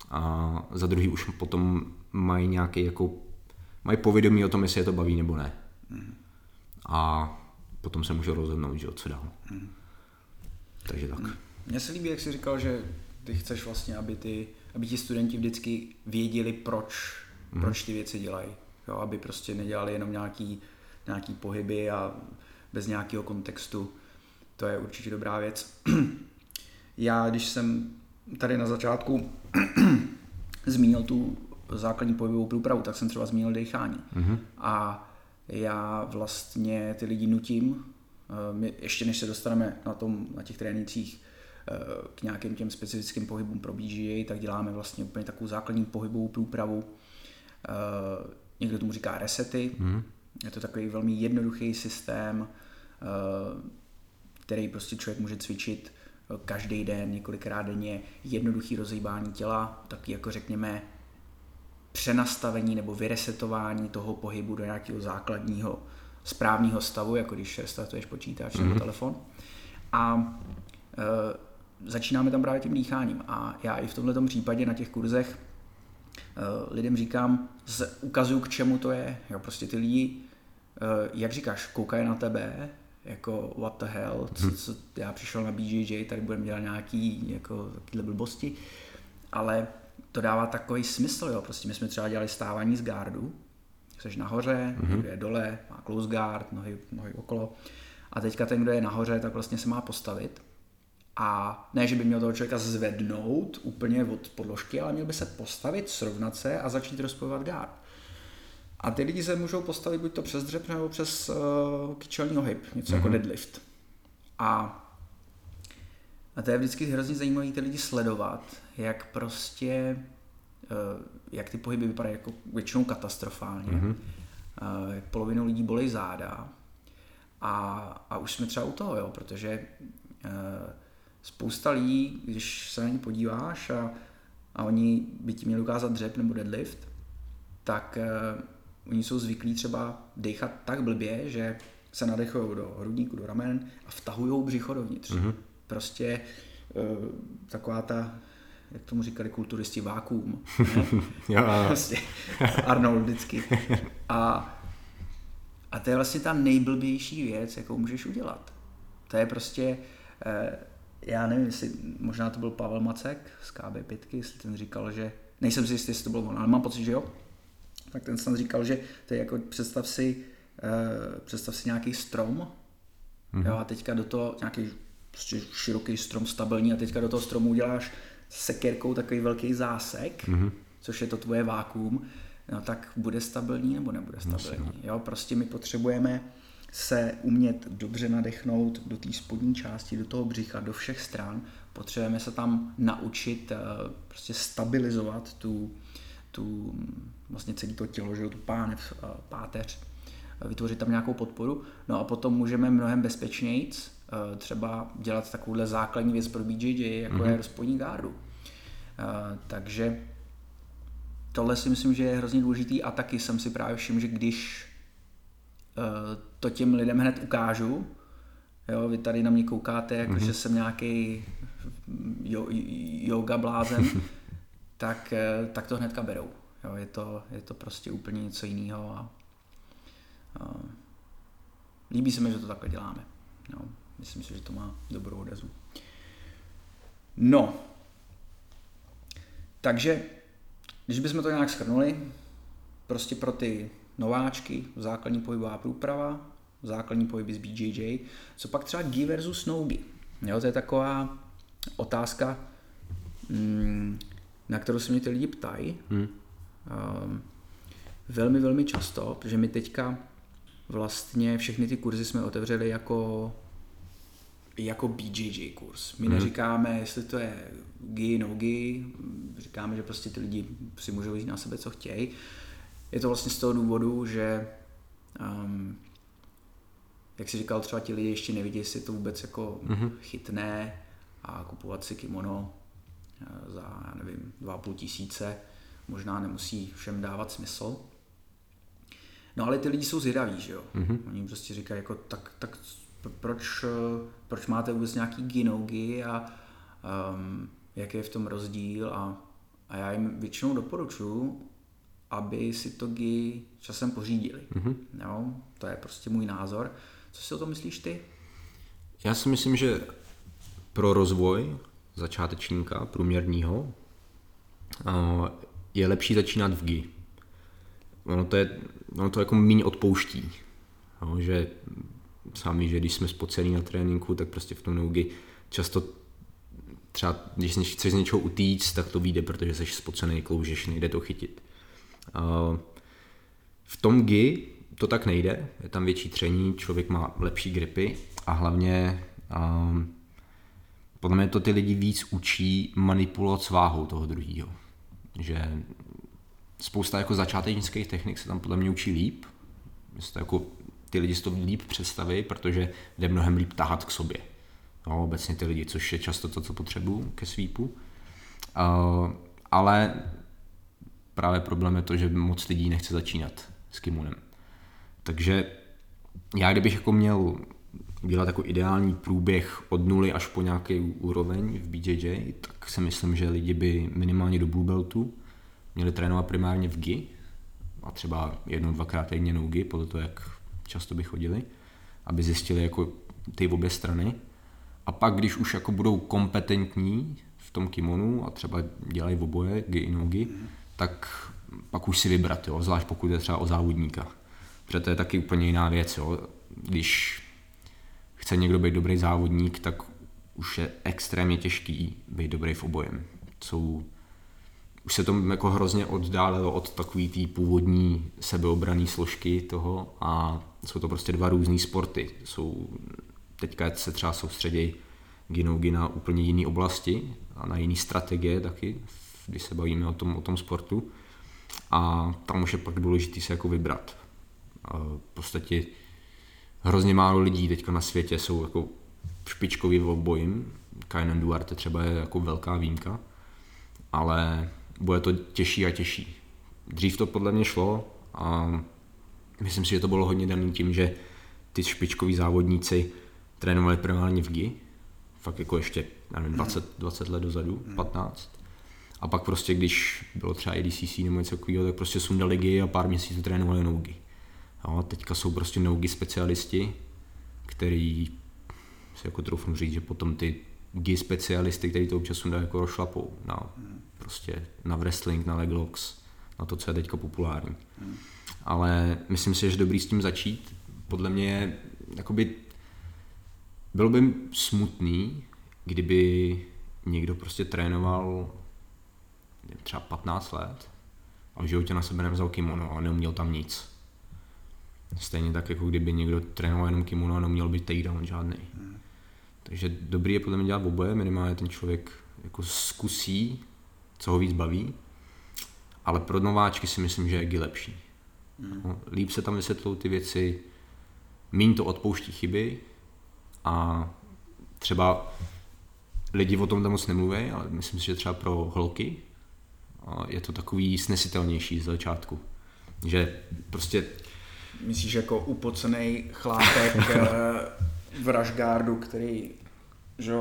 A za druhý už potom mají nějaký jako, mají povědomí o tom, jestli je to baví nebo ne. Mm. A potom se můžou rozhodnout, že co dál. Mm. Takže tak. Mně se líbí, jak jsi říkal, že ty chceš vlastně, aby, ty, aby ti studenti vždycky věděli, proč, mm. proč ty věci dělají. Jo, aby prostě nedělali jenom nějaký, nějaký pohyby a bez nějakého kontextu. To je určitě dobrá věc. [clears throat] Já, když jsem tady na začátku [clears throat] zmínil tu základní pohybovou průpravu, tak jsem třeba zmínil dechání. Mm-hmm. A já vlastně ty lidi nutím, eh, my, ještě než se dostaneme na, tom, na těch trénincích k nějakým těm specifickým pohybům pro BGA, tak děláme vlastně úplně takovou základní pohybovou průpravu. Eh, někdo tomu říká resety. Mm. Je to takový velmi jednoduchý systém, který prostě člověk může cvičit každý den, několikrát denně, jednoduchý rozhýbání těla, taky jako řekněme přenastavení nebo vyresetování toho pohybu do nějakého základního správného stavu, jako když restartuješ počítač mm-hmm. nebo mhm. telefon. A e, začínáme tam právě tím dýcháním. A já i v tomto případě na těch kurzech e, lidem říkám, z, ukazuju, k čemu to je. Jo, prostě ty lidi, e, jak říkáš, koukají na tebe, jako what the hell, co, mhm. co, já přišel na BJJ, tady budeme dělat nějaký jako takovýhle blbosti, ale to dává takový smysl, jo. Prostě my jsme třeba dělali stávání z gardu, jsi nahoře, mm-hmm. kdo je dole, má close guard, nohy, nohy okolo. A teďka ten, kdo je nahoře, tak vlastně se má postavit. A ne, že by měl toho člověka zvednout úplně od podložky, ale měl by se postavit, srovnat se a začít rozpojovat guard. A ty lidi se můžou postavit buď to přes dřep nebo přes uh, kyčelní hyb, něco mm-hmm. jako mhm. deadlift. A a to je vždycky hrozně zajímavé ty lidi sledovat, jak prostě, eh, jak ty pohyby vypadají jako většinou katastrofálně. Mm-hmm. Jak polovinu lidí bolí záda. A, a už jsme třeba u toho, jo, protože eh, spousta lidí, když se na ně podíváš a, a oni by ti měli ukázat dřep nebo deadlift, tak uh, oni jsou zvyklí třeba dechat tak blbě, že se nadechují do hrudníku, do ramen a vtahují břicho dovnitř. Mm-hmm prostě uh, taková ta, jak tomu říkali kulturisti, vákuum. [laughs] prostě Arnold vždycky. A, a to je vlastně ta nejblbější věc, jakou můžeš udělat. To je prostě, uh, já nevím, jestli, možná to byl Pavel Macek z KB Pitky, jestli ten říkal, že, nejsem si jistý, jestli to byl on, ale mám pocit, že jo. Tak ten snad říkal, že to je jako, představ si, uh, představ si nějaký strom, mm-hmm. jo, a teďka do toho nějaký prostě široký strom, stabilní a teďka do toho stromu uděláš sekerkou takový velký zásek, mm-hmm. což je to tvoje vákuum, no tak bude stabilní nebo nebude stabilní. Jo, prostě my potřebujeme se umět dobře nadechnout do té spodní části, do toho břicha, do všech stran. Potřebujeme se tam naučit uh, prostě stabilizovat tu, tu vlastně celé to tělo, že tu pánev, uh, páteř, vytvořit tam nějakou podporu. No a potom můžeme mnohem bezpečnějc Eh, třeba dělat takovouhle základní věc pro BJJ, jako mm-hmm. je rozpojní gardu. Eh, takže tohle si myslím, že je hrozně důležitý a taky jsem si právě všiml, že když eh, to těm lidem hned ukážu, jo, vy tady na mě koukáte, jako mm-hmm. že jsem nějaký jo, yoga blázen, [laughs] tak, eh, tak to hnedka berou. Jo, je, to, je to prostě úplně něco jiného a, a líbí se mi, že to takhle děláme. Jo, myslím si, že to má dobrou odezvu. No, takže když bychom to nějak schrnuli, prostě pro ty nováčky, základní pohybová průprava, základní pohyby z BJJ, co pak třeba gi versus no Jo, to je taková otázka, mm, na kterou se mě ty lidi ptají. Hmm. Um, velmi, velmi často, protože my teďka vlastně všechny ty kurzy jsme otevřeli jako jako BJJ kurz. My hmm. neříkáme, jestli to je gi, no gi, říkáme, že prostě ty lidi si můžou jít na sebe, co chtějí. Je to vlastně z toho důvodu, že um, jak si říkal, třeba ti lidi ještě nevidí, jestli to vůbec jako mm-hmm. chytné a kupovat si kimono eh, za, já nevím, 2,5 tisíce možná nemusí všem dávat smysl. No ale ty lidi jsou zvědaví, že jo. Mm-hmm. Oni prostě říkají, jako, tak, tak proč, proč máte vůbec nějaký ginogy a um, jaký je v tom rozdíl a, a já jim většinou doporučuji, aby si to GI časem pořídili. Mm-hmm. Jo, to je prostě můj názor. Co si o tom myslíš ty? Já si myslím, že pro rozvoj začátečníka průměrního je lepší začínat v GI. Ono to, je, ono to jako méně odpouští. Jo, že víš, že když jsme spocený na tréninku, tak prostě v tom nogi často třeba když chceš z něčeho utíct, tak to vyjde, protože jsi spocený, kloužeš, nejde to chytit. V tom GI to tak nejde, je tam větší tření, člověk má lepší gripy a hlavně um, podle mě to ty lidi víc učí manipulovat s váhou toho druhého. Že spousta jako začátečnických technik se tam podle mě učí líp. To jako ty lidi si to líp představí, protože jde mnohem líp tahat k sobě. No, obecně ty lidi, což je často to, co potřebuju ke svípu. Uh, ale právě problém je to, že moc lidí nechce začínat s kimonem. Takže já kdybych jako měl dělat jako ideální průběh od nuly až po nějaký úroveň v BJJ, tak si myslím, že lidi by minimálně do Blue Beltu měli trénovat primárně v GI a třeba jednou, dvakrát týdně no GI, podle toho, jak často by chodili, aby zjistili jako ty obě strany. A pak, když už jako budou kompetentní v tom kimonu a třeba dělají oboje, GI i nogi, mm. Tak pak už si vybrat, jo, zvlášť pokud je třeba o závodníka. Protože to je taky úplně jiná věc, jo. Když chce někdo být dobrý závodník, tak už je extrémně těžký být dobrý v obojem. Jsou, už se to jako hrozně oddálilo od takový té původní sebeobraný složky toho a jsou to prostě dva různé sporty. Jsou, teďka se třeba soustředí Ginougi na úplně jiné oblasti a na jiné strategie taky, když se bavíme o tom, o tom sportu. A tam už je pak důležité se jako vybrat. V podstatě hrozně málo lidí teďka na světě jsou jako špičkový v obojím. Kainan Duarte třeba je jako velká výjimka, ale bude to těžší a těžší. Dřív to podle mě šlo a Myslím si, že to bylo hodně daný tím, že ty špičkoví závodníci trénovali primárně v GI, fakt jako ještě, nevím, 20, 20 let dozadu, 15. A pak prostě, když bylo třeba EDCC nebo něco takového, tak prostě sundali GI a pár měsíců trénovali nogi. No, teďka jsou prostě nogi specialisti, který si jako troufnu říct, že potom ty GI specialisty, který to občas sundají jako rošlapou na, prostě na wrestling, na leglocks, na to, co je teďka populární. Ale myslím si, že dobrý s tím začít. Podle mě jakoby bylo by smutný, kdyby někdo prostě trénoval třeba 15 let a v životě na sebe nevzal kimono a neuměl tam nic. Stejně tak, jako kdyby někdo trénoval jenom kimono a neuměl být takedown žádný. Hmm. Takže dobrý je podle mě dělat oboje, minimálně ten člověk jako zkusí, co ho víc baví ale pro nováčky si myslím, že je GI lepší. Mm. No, líp se tam vysvětlou ty věci, míň to odpouští chyby a třeba lidi o tom tam moc nemluví, ale myslím si, že třeba pro holky je to takový snesitelnější z začátku. Že prostě... Myslíš jako upocený chlápek [laughs] eh, v Rashgardu, který že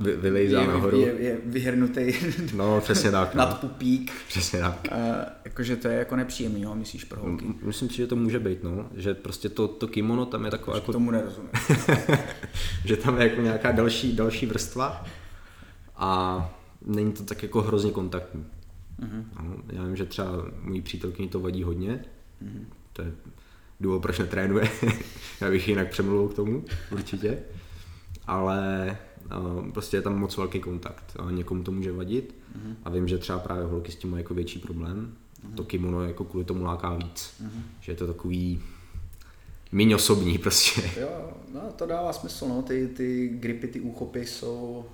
vy, vylejzá je, nahoru. je, je vyhrnutý No, přesně tak. No. nad pupík. Přesně tak. Uh, jakože to je jako nepříjemný, jo, myslíš pro holky. M- Myslím si, že to může být, no. Že prostě to, to kimono tam je takové jako Tomu nerozumím. [laughs] že tam je jako nějaká další, další vrstva a není to tak jako hrozně kontaktní. Mhm. No, já vím, že třeba mojí přítelkyni to vadí hodně, Mhm. to je důvod, proč netrénuje, [laughs] já bych jinak přemluvil k tomu, určitě, ale uh, prostě je tam moc velký kontakt a někomu to může vadit Mhm. a vím, že třeba právě holky s tím mají jako větší problém, to kimono jako kvůli tomu láká víc, Mhm. že je to takový míň osobní prostě. Jo, no to dává smysl, no, ty, ty gripy, ty úchopy jsou,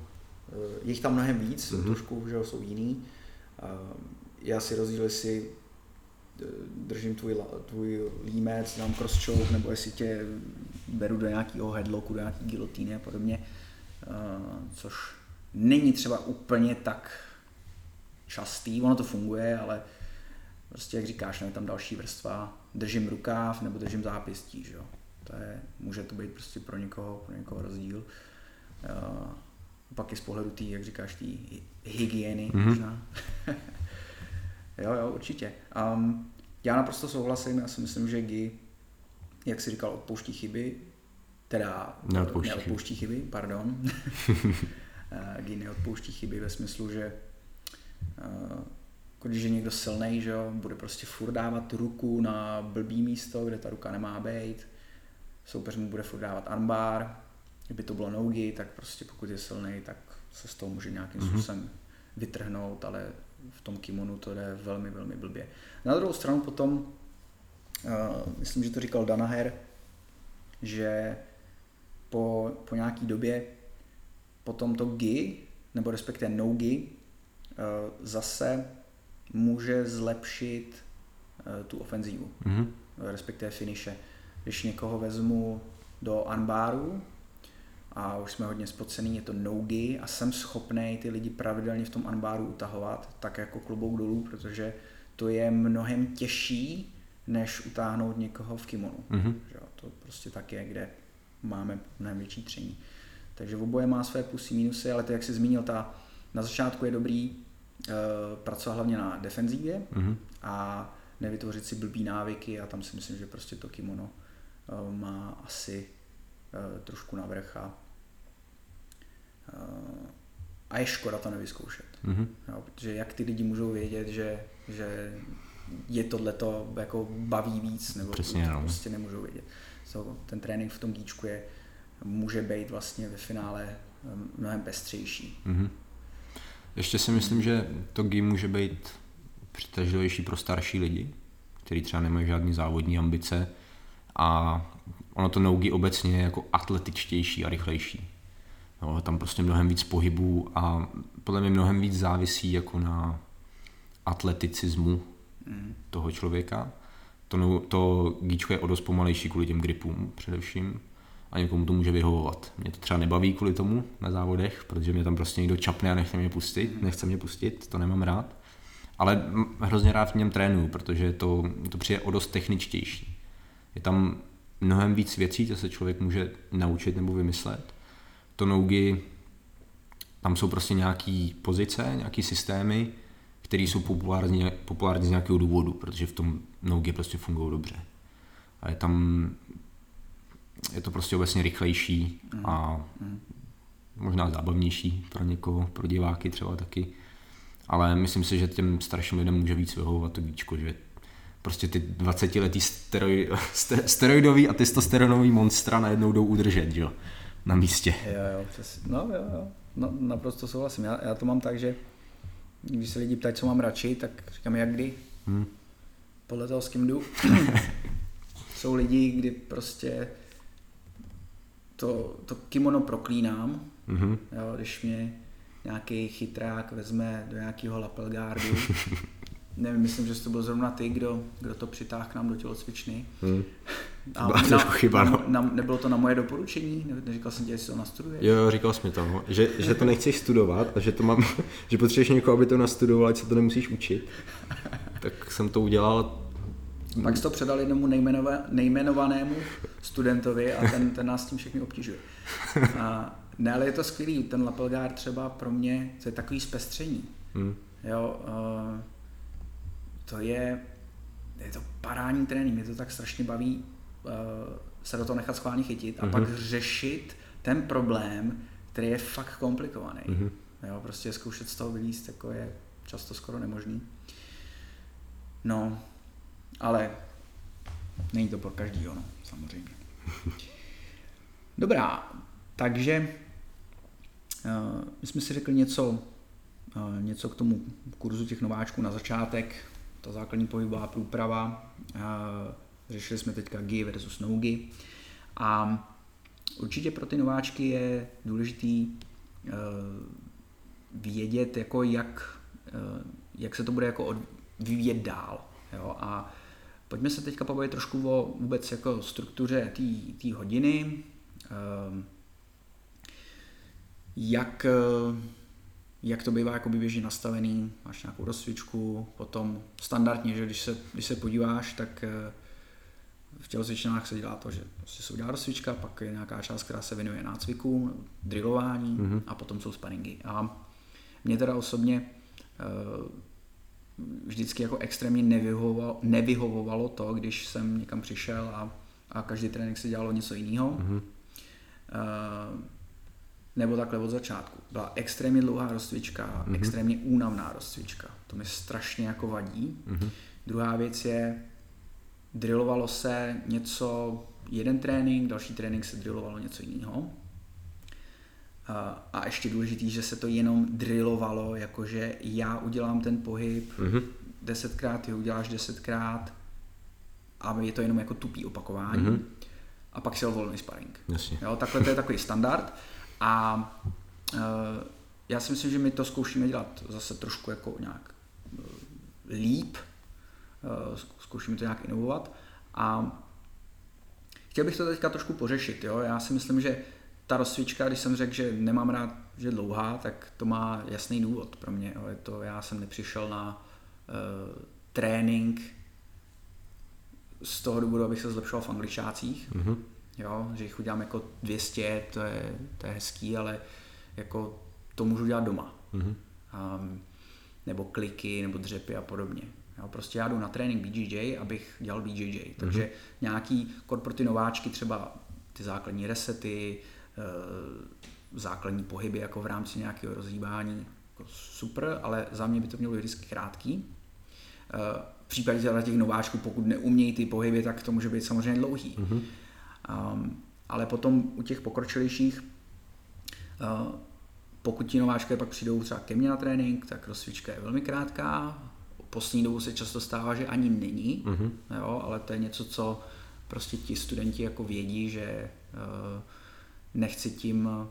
eh, je jich tam mnohem víc, Mhm. mm-hmm. trošku, že jsou jiný. Eh, Je asi rozdíl, jestli eh, držím tvůj, tvůj límec, dám cross choke, nebo jestli tě beru do nějakého headlocku, do nějaký gilotýny a podobně, eh, což není třeba úplně tak častý, ono to funguje, ale prostě jak říkáš, no, je tam další vrstva, držím rukáv nebo držím zápěstí, že jo. To je, může to být prostě pro někoho, pro někoho rozdíl. Uh, pak i z pohledu té, jak říkáš, té hy- hygieny Mhm. mm-hmm. možná. [laughs] jo, jo, určitě. Um, já naprosto souhlasím, já si myslím, že Guy, jak jsi říkal, odpouští chyby, teda Neodpouští neodpouští chyby, pardon. [laughs] Eh, Guy neodpouští chyby ve smyslu, že eh, jako když je někdo silný, že jo, bude prostě furt dávat ruku na blbý místo, kde ta ruka nemá být. Soupeř mu bude furt dávat armbar. Kdyby to bylo nogi, tak prostě pokud je silný, tak se z toho může nějakým Mhm. způsobem vytrhnout, ale v tom kimonu to jde velmi, velmi blbě. Na druhou stranu potom, uh, myslím, že to říkal Danaher, že po, po nějaký době potom to gi, nebo respektive no gi, eh, zase může zlepšit eh, tu ofenzívu, Mhm. respektive finiše. Když někoho vezmu do anbáru a už jsme hodně spocený, je to no-gi a jsem schopný ty lidi pravidelně v tom anbáru utahovat, tak jako klobouk dolů, protože to je mnohem těžší, než utáhnout někoho v kimonu. Mhm. Že jo, to prostě tak je, kde máme mnohem větší tření. Takže oboje má své plusy, minusy, ale to, jak jsi zmínil, ta, na začátku je dobrý uh, pracovat hlavně na defenzívě Mhm. a nevytvořit si blbý návyky a tam si myslím, že prostě to kimono uh, má asi uh, trošku navrch a, a je škoda to nevyzkoušet. Mhm. Jo, protože jak ty lidi můžou vědět, že, že je tohleto jako baví víc, nebo Přesně, to no. prostě nemůžou vědět. So, ten trénink v tom gíčku je, může být vlastně ve finále um, mnohem pestřejší. Mhm. Ještě si myslím, že to GI může být přitažlivější pro starší lidi, kteří třeba nemají žádný závodní ambice a ono to no-gi obecně je jako atletičtější a rychlejší. Jo, tam prostě mnohem víc pohybů a podle mě mnohem víc závisí jako na atleticismu Mm. toho člověka. To, to gíčko je o dost pomalejší kvůli těm gripům především a někomu to může vyhovovat. Mě to třeba nebaví kvůli tomu na závodech, protože mě tam prostě někdo čapne a nechce mě pustit, nechce mě pustit, to nemám rád. Ale hrozně rád v něm trénuju, protože to, to přijde o dost techničtější. Je tam mnohem víc věcí, co se člověk může naučit nebo vymyslet. To nougy, tam jsou prostě nějaký pozice, nějaký systémy, které jsou populární, populární z nějakého důvodu, protože v tom nougy prostě fungují dobře. A je tam, je to prostě obecně rychlejší a možná zábavnější pro někoho, pro diváky třeba taky. Ale myslím si, že těm starším lidem může víc vyhovovat to víčko, že prostě ty 20 letý steroid, [laughs] ste- steroidový a testosteronový monstra najednou jdou udržet, že jo, na místě. Jo, jo, přes, no jo, jo, no, naprosto souhlasím. Já, já to mám tak, že když se lidi ptají, co mám radši, tak říkám, jak kdy, Hm. podle toho, s kým jdu. [coughs] Jsou lidi, kdy prostě to, to kimono proklínám, Mhm. jo, když mě nějaký chytrák vezme do nějakého lapelgardu. [laughs] Nevím, myslím, že to byl zrovna ty, kdo, kdo to přitáhl k nám do tělocvičny. Hm. [laughs] A Byla chyba, na, no. na, nebylo to na moje doporučení? Ne, neříkal jsem ti, jestli to nastuduješ? Jo, jo, říkal jsi mi to, no. že, že to nechceš studovat a že to mám, [laughs] že potřebuješ někoho, aby to nastudoval, ať se to nemusíš učit. Tak jsem to udělal. Pak jsi to předal jednomu nejmenova, nejmenovanému studentovi a ten, ten nás tím všechny obtěžuje. A Ne, ale je to skvělý. Ten Lapelgár třeba pro mě, to je takový zpestření. Hmm. Jo, uh, to je, je to parání trénink, mě to tak strašně baví se do toho nechat schválně chytit a Mhm. pak řešit ten problém, který je fakt komplikovaný. Mhm. Jo, prostě zkoušet z toho vylíst jako je často skoro nemožný. No, ale není to pro každýho, no, samozřejmě. [laughs] Dobrá, takže uh, my jsme si řekli něco, uh, něco k tomu kurzu těch nováčků na začátek, ta základní pohybová průprava, uh, řešili jsme teďka GI versus no-GI a určitě pro ty nováčky je důležitý uh, vědět, jako jak, uh, jak se to bude jako od, vyvíjet dál. Jo? A pojďme se teďka pobavit trošku o vůbec jako struktuře té hodiny, uh, jak, jak to bývá jako běžně nastavený, máš nějakou rozcvičku, potom standardně, že když se, když se podíváš, tak v tělocvičnách se dělá to, že prostě se udělá rozcvička, pak je nějaká část, která se věnuje nácviku, drillování mm-hmm. a potom jsou sparingy. A mě teda osobně uh, vždycky jako extrémně nevyhovovalo, nevyhovovalo to, když jsem někam přišel a, a každý trénink se dělalo něco jiného. Mm-hmm. Uh, nebo takhle od začátku. Byla extrémně dlouhá rozcvička, mm-hmm. extrémně únavná rozcvička. To mi strašně jako vadí. Mm-hmm. Druhá věc je, drillovalo se něco, jeden trénink, další trénink se drillovalo něco jiného. A ještě důležitý, že se to jenom drillovalo, jakože já udělám ten pohyb mm-hmm. desetkrát, ty ho uděláš desetkrát a je to jenom jako tupý opakování. Mm-hmm. A pak si volný sparring. Jasně. Jo, takhle to je takový standard. A uh, já si myslím, že my to zkoušíme dělat zase trošku jako nějak uh, líp, zkoušíme to nějak inovovat a chtěl bych to teďka trošku pořešit. Jo? Já si myslím, že ta rozcvička, když jsem řekl, že nemám rád, že je dlouhá, tak to má jasný důvod pro mě. Jo? Je to, já jsem nepřišel na uh, trénink z toho důvodu, abych se zlepšoval v angličácích. Mm-hmm. Jo, že jich udělám jako 200, to je, to je hezký, ale jako to můžu dělat doma. Mm-hmm. Um, nebo kliky, nebo dřepy a podobně. Jo, prostě já jdu na trénink BJJ, abych dělal BJJ. Mm-hmm. Takže nějaký kod pro ty nováčky, třeba ty základní resety, uh, základní pohyby jako v rámci nějakého rozhýbání, jako super, ale za mě by to mělo být vždycky krátký. Uh, v případě těch nováčků, pokud neumějí ty pohyby, tak to může být samozřejmě dlouhý. Mm-hmm. Um, ale potom u těch pokročilejších, uh, pokud ti nováčky pak přijdou třeba ke mně na trénink, tak rozcvička je velmi krátká. Poslední dobou se často stává, že ani není, mm-hmm. jo, ale to je něco, co prostě ti studenti jako vědí, že uh, nechci tím uh,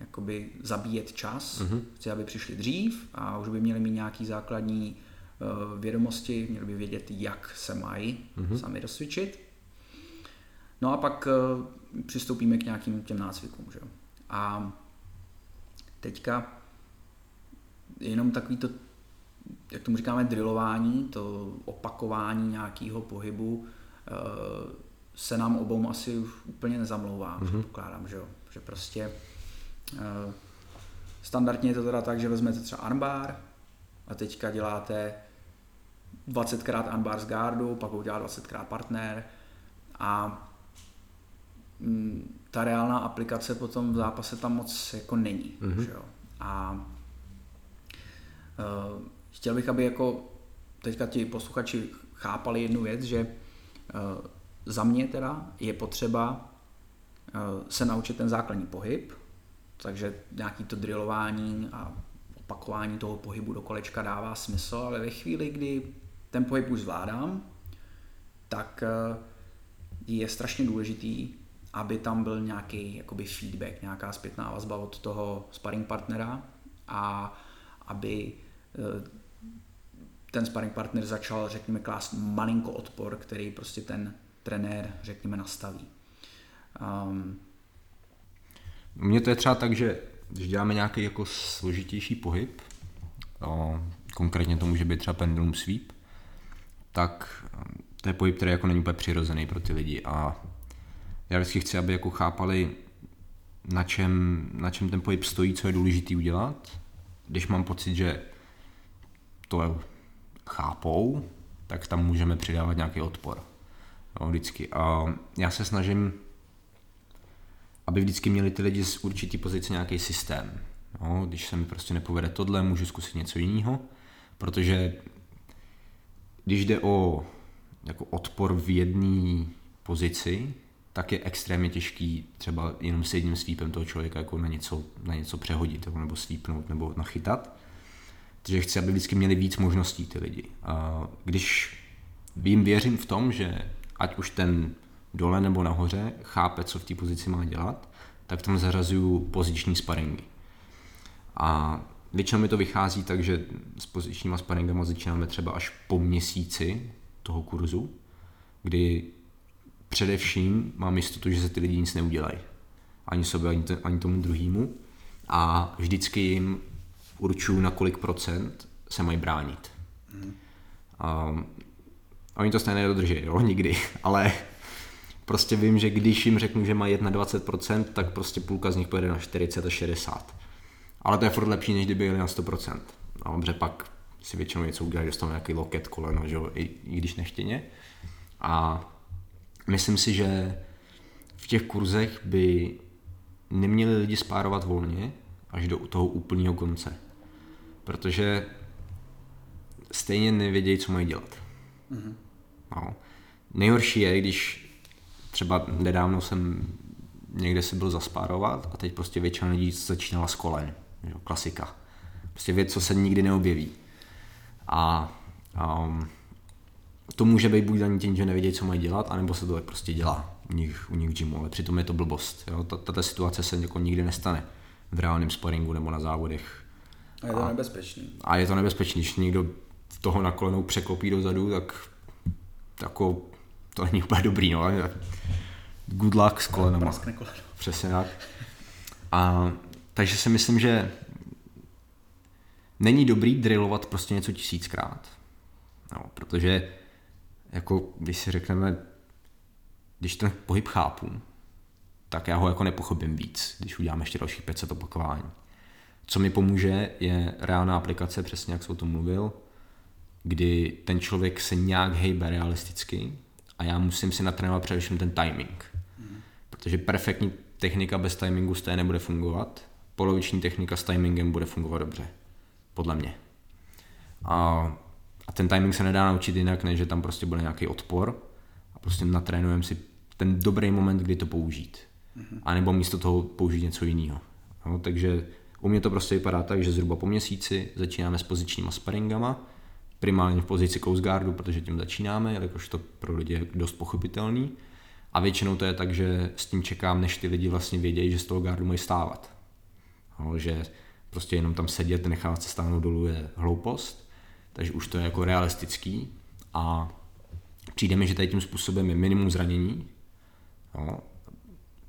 jakoby zabíjet čas, mm-hmm. chci, aby přišli dřív a už by měli mít nějaký základní uh, vědomosti, měli by vědět, jak se mají mm-hmm. sami rozcvičit. No a pak uh, přistoupíme k nějakým těm nácvikům. Že? A teďka jenom takový to, jak tomu říkáme, drillování, to opakování nějakého pohybu uh, se nám obou asi už úplně nezamlouvá, mm-hmm. předpokládám, že, jo? že prostě uh, standardně je to teda tak, že vezmete třeba armbar a teďka děláte 20krát armbar z gardu, pak ho udělá 20krát partner a ta reálná aplikace potom v zápase tam moc jako není. Mm-hmm. Že jo? A uh, chtěl bych, aby jako teďka ti posluchači chápali jednu věc, že uh, za mě teda je potřeba uh, se naučit ten základní pohyb, takže nějaký to drillování a opakování toho pohybu do kolečka dává smysl, ale ve chvíli, kdy ten pohyb už zvládám, tak uh, je strašně důležitý aby tam byl nějaký jakoby feedback, nějaká zpětná vazba od toho sparring partnera a aby ten sparring partner začal, řekněme, klást malinko odpor, který prostě ten trenér, řekněme, nastaví. Um, Mně to je třeba tak, že když děláme nějaký jako složitější pohyb, o, konkrétně to může být třeba pendulum sweep, tak to je pohyb, který jako není úplně přirozený pro ty lidi a já vždycky chci, aby jako chápali na čem, na čem ten pohyb stojí, co je důležité udělat. Když mám pocit, že to chápou, tak tam můžeme přidávat nějaký odpor. No, vždycky. A já se snažím, aby vždycky měli ty lidi z určitý pozice nějaký systém. No, když se mi prostě nepovede tohle, můžu zkusit něco jiného, protože když jde o jako odpor v jedné pozici, tak je extrémně těžký třeba jenom s jedním svípem toho člověka jako na něco, na něco přehodit, nebo svípnout, nebo nachytat. Takže chci, aby vždycky měli víc možností ty lidi. A když jim věřím v tom, že ať už ten dole nebo nahoře chápe, co v té pozici má dělat, tak tam zařazuju poziční sparingy. A většinou mi to vychází tak, že s pozičníma sparingama začínáme třeba až po měsíci toho kurzu, kdy především mám jistotu, že se ty lidi nic neudělají. Ani sobě, ani, to, ani tomu druhému. A vždycky jim určuju, na kolik procent se mají bránit. Mm. A, a oni to stejně nedodrží, jo, [laughs] nikdy, ale prostě vím, že když jim řeknu, že mají 21%, tak prostě půlka z nich pojede na 40 a 60. Ale to je furt lepší, než kdyby jeli na 100%. A dobře, pak si většinou něco udělají, dostanou nějaký loket, koleno, že jo, i, i když nechtěně. A myslím si, že v těch kurzech by neměli lidi spárovat volně až do toho úplného konce. Protože stejně nevědějí, co mají dělat. Mm-hmm. No. Nejhorší je, když třeba nedávno jsem někde se byl zaspárovat a teď prostě většina lidí začínala s kolen. Jo, klasika. Prostě věc, co se nikdy neobjeví. A um, to může být buď ani tím, že nevědějí, co mají dělat, anebo se to tak prostě dělá u nich, u nich v gymu, ale přitom je to blbost. Jo? Tato situace se jako nikdy nestane v reálném sparingu nebo na závodech. A je to a, nebezpečný. A je to nebezpečný, když někdo toho na kolenou překlopí dozadu, tak jako to není úplně dobrý, no. Good luck s kolenem. Přesně tak. A, takže si myslím, že není dobrý drillovat prostě něco tisíckrát. No, protože jako když si řekneme, když ten pohyb chápu, tak já ho jako nepochopím víc, když udělám ještě dalších 500 opakování. Co mi pomůže, je reálná aplikace, přesně jak jsem o tom mluvil, kdy ten člověk se nějak hejbe realisticky a já musím si natrénovat především ten timing. Mm. Protože perfektní technika bez timingu stejně nebude fungovat, poloviční technika s timingem bude fungovat dobře. Podle mě. A a ten timing se nedá naučit jinak, než že tam prostě bude nějaký odpor a prostě natrénujeme si ten dobrý moment, kdy to použít. Mm-hmm. A nebo místo toho použít něco jiného. No, takže u mě to prostě vypadá tak, že zhruba po měsíci začínáme s pozičníma sparingama, primárně v pozici Coast Guardu, protože tím začínáme, jelikož to pro lidi je dost pochopitelný. A většinou to je tak, že s tím čekám, než ty lidi vlastně vědějí, že z toho gardu mají stávat. No, že prostě jenom tam sedět, nechávat se stáhnout dolů je hloupost takže už to je jako realistický a přijde mi, že tady tím způsobem je minimum zranění. Jo.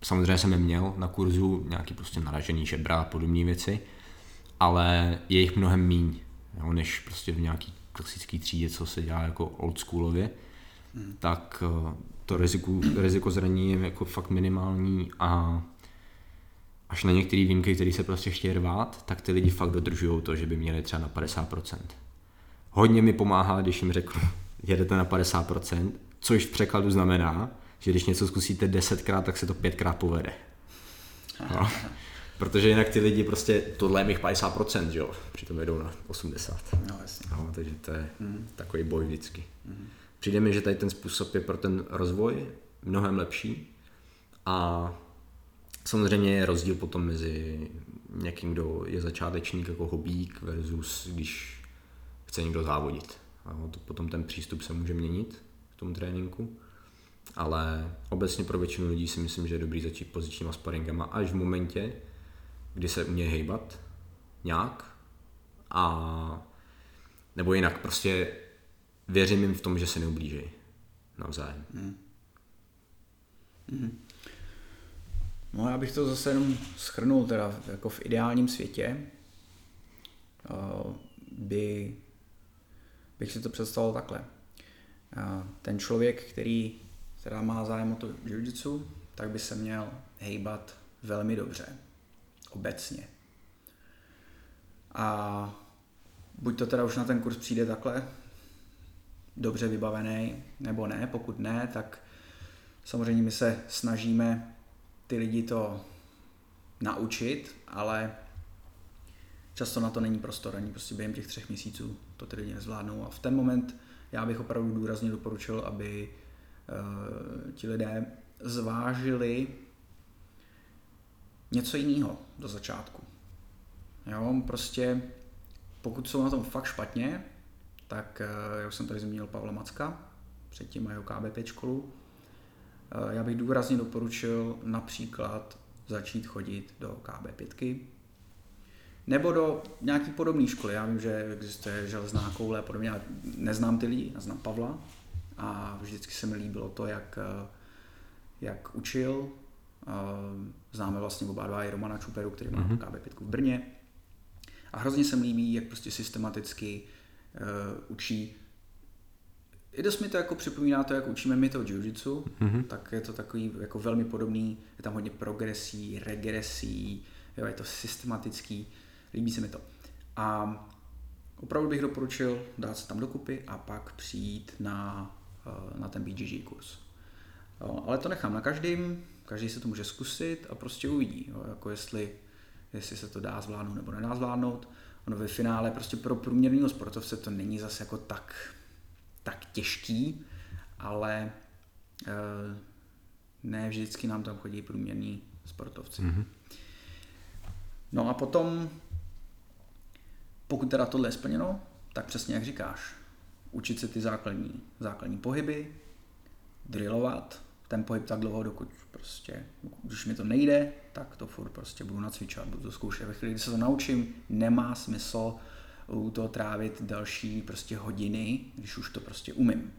Samozřejmě jsem je měl na kurzu nějaký prostě naražený žebra a podobné věci, ale je jich mnohem míň, jo, než prostě v nějaký klasický třídě, co se dělá jako oldschoolově, hmm. tak eh, to riziko, riziko zranění je jako fakt minimální a až na některé výjimky, které se prostě chtějí rvát, tak ty lidi fakt dodržují to, že by měli třeba na 50% hodně mi pomáhá, když jim řeknu, [laughs] jedete na 50%, což v překladu znamená, že když něco zkusíte desetkrát, tak se to pětkrát povede. No. Protože jinak ty lidi prostě, tohle je mých 50%, že jo, přitom jedou na 80. No, jasně. No, takže to je mm. takový boj vždycky. Mm. Přijde mi, že tady ten způsob je pro ten rozvoj mnohem lepší a samozřejmě je rozdíl potom mezi někým, kdo je začátečník jako hobík versus když chce někdo závodit. A to potom ten přístup se může měnit v tom tréninku. Ale obecně pro většinu lidí si myslím, že je dobrý začít pozičníma sparingama až v momentě, kdy se umějí hejbat nějak a nebo jinak prostě věřím jim v tom, že se neublíží navzájem. Hmm. Hmm. No já bych to zase jenom schrnul, teda jako v ideálním světě by bych si to představil takhle. Ten člověk, který teda má zájem o to jiu tak by se měl hejbat velmi dobře. Obecně. A buď to teda už na ten kurz přijde takhle dobře vybavený, nebo ne. Pokud ne, tak samozřejmě my se snažíme ty lidi to naučit, ale často na to není prostor, ani prostě během těch třech měsíců to ty lidi nezvládnou. A v ten moment já bych opravdu důrazně doporučil, aby ti lidé zvážili něco jiného do začátku. Jo, prostě pokud jsou na tom fakt špatně, tak uh, já už jsem tady zmínil Pavla Macka, předtím mají KB5 školu, uh, já bych důrazně doporučil například začít chodit do KB5, nebo do nějaký podobné školy. Já vím, že existuje železná koule a podobně. Já neznám ty lidi, já znám Pavla a vždycky se mi líbilo to, jak, jak učil. Známe vlastně oba dva i Romana Čuperu, který má mm-hmm. KB5 v Brně. A hrozně se mi líbí, jak prostě systematicky uh, učí. I dost mi to jako připomíná to, jak učíme my to jiu-jitsu, mm-hmm. tak je to takový jako velmi podobný, je tam hodně progresí, regresí, jo, je to systematický. Líbí se mi to. A opravdu bych doporučil dát se tam dokupy a pak přijít na, eh, na ten BGG kurz. Jo, ale to nechám na každým, každý se to může zkusit a prostě uvidí, jo, jako jestli, jestli se to dá zvládnout nebo nedá zvládnout. Ono ve finále prostě pro průměrného sportovce to není zase jako tak, tak těžký, ale e, ne vždycky nám tam chodí průměrní sportovci. Mm-hmm. No a potom pokud teda tohle je splněno, tak přesně jak říkáš, učit se ty základní, základní pohyby, drillovat ten pohyb tak dlouho, dokud prostě, když mi to nejde, tak to furt prostě budu nacvičovat, budu to zkoušet. Ve chvíli, kdy se to naučím, nemá smysl u toho trávit další prostě hodiny, když už to prostě umím.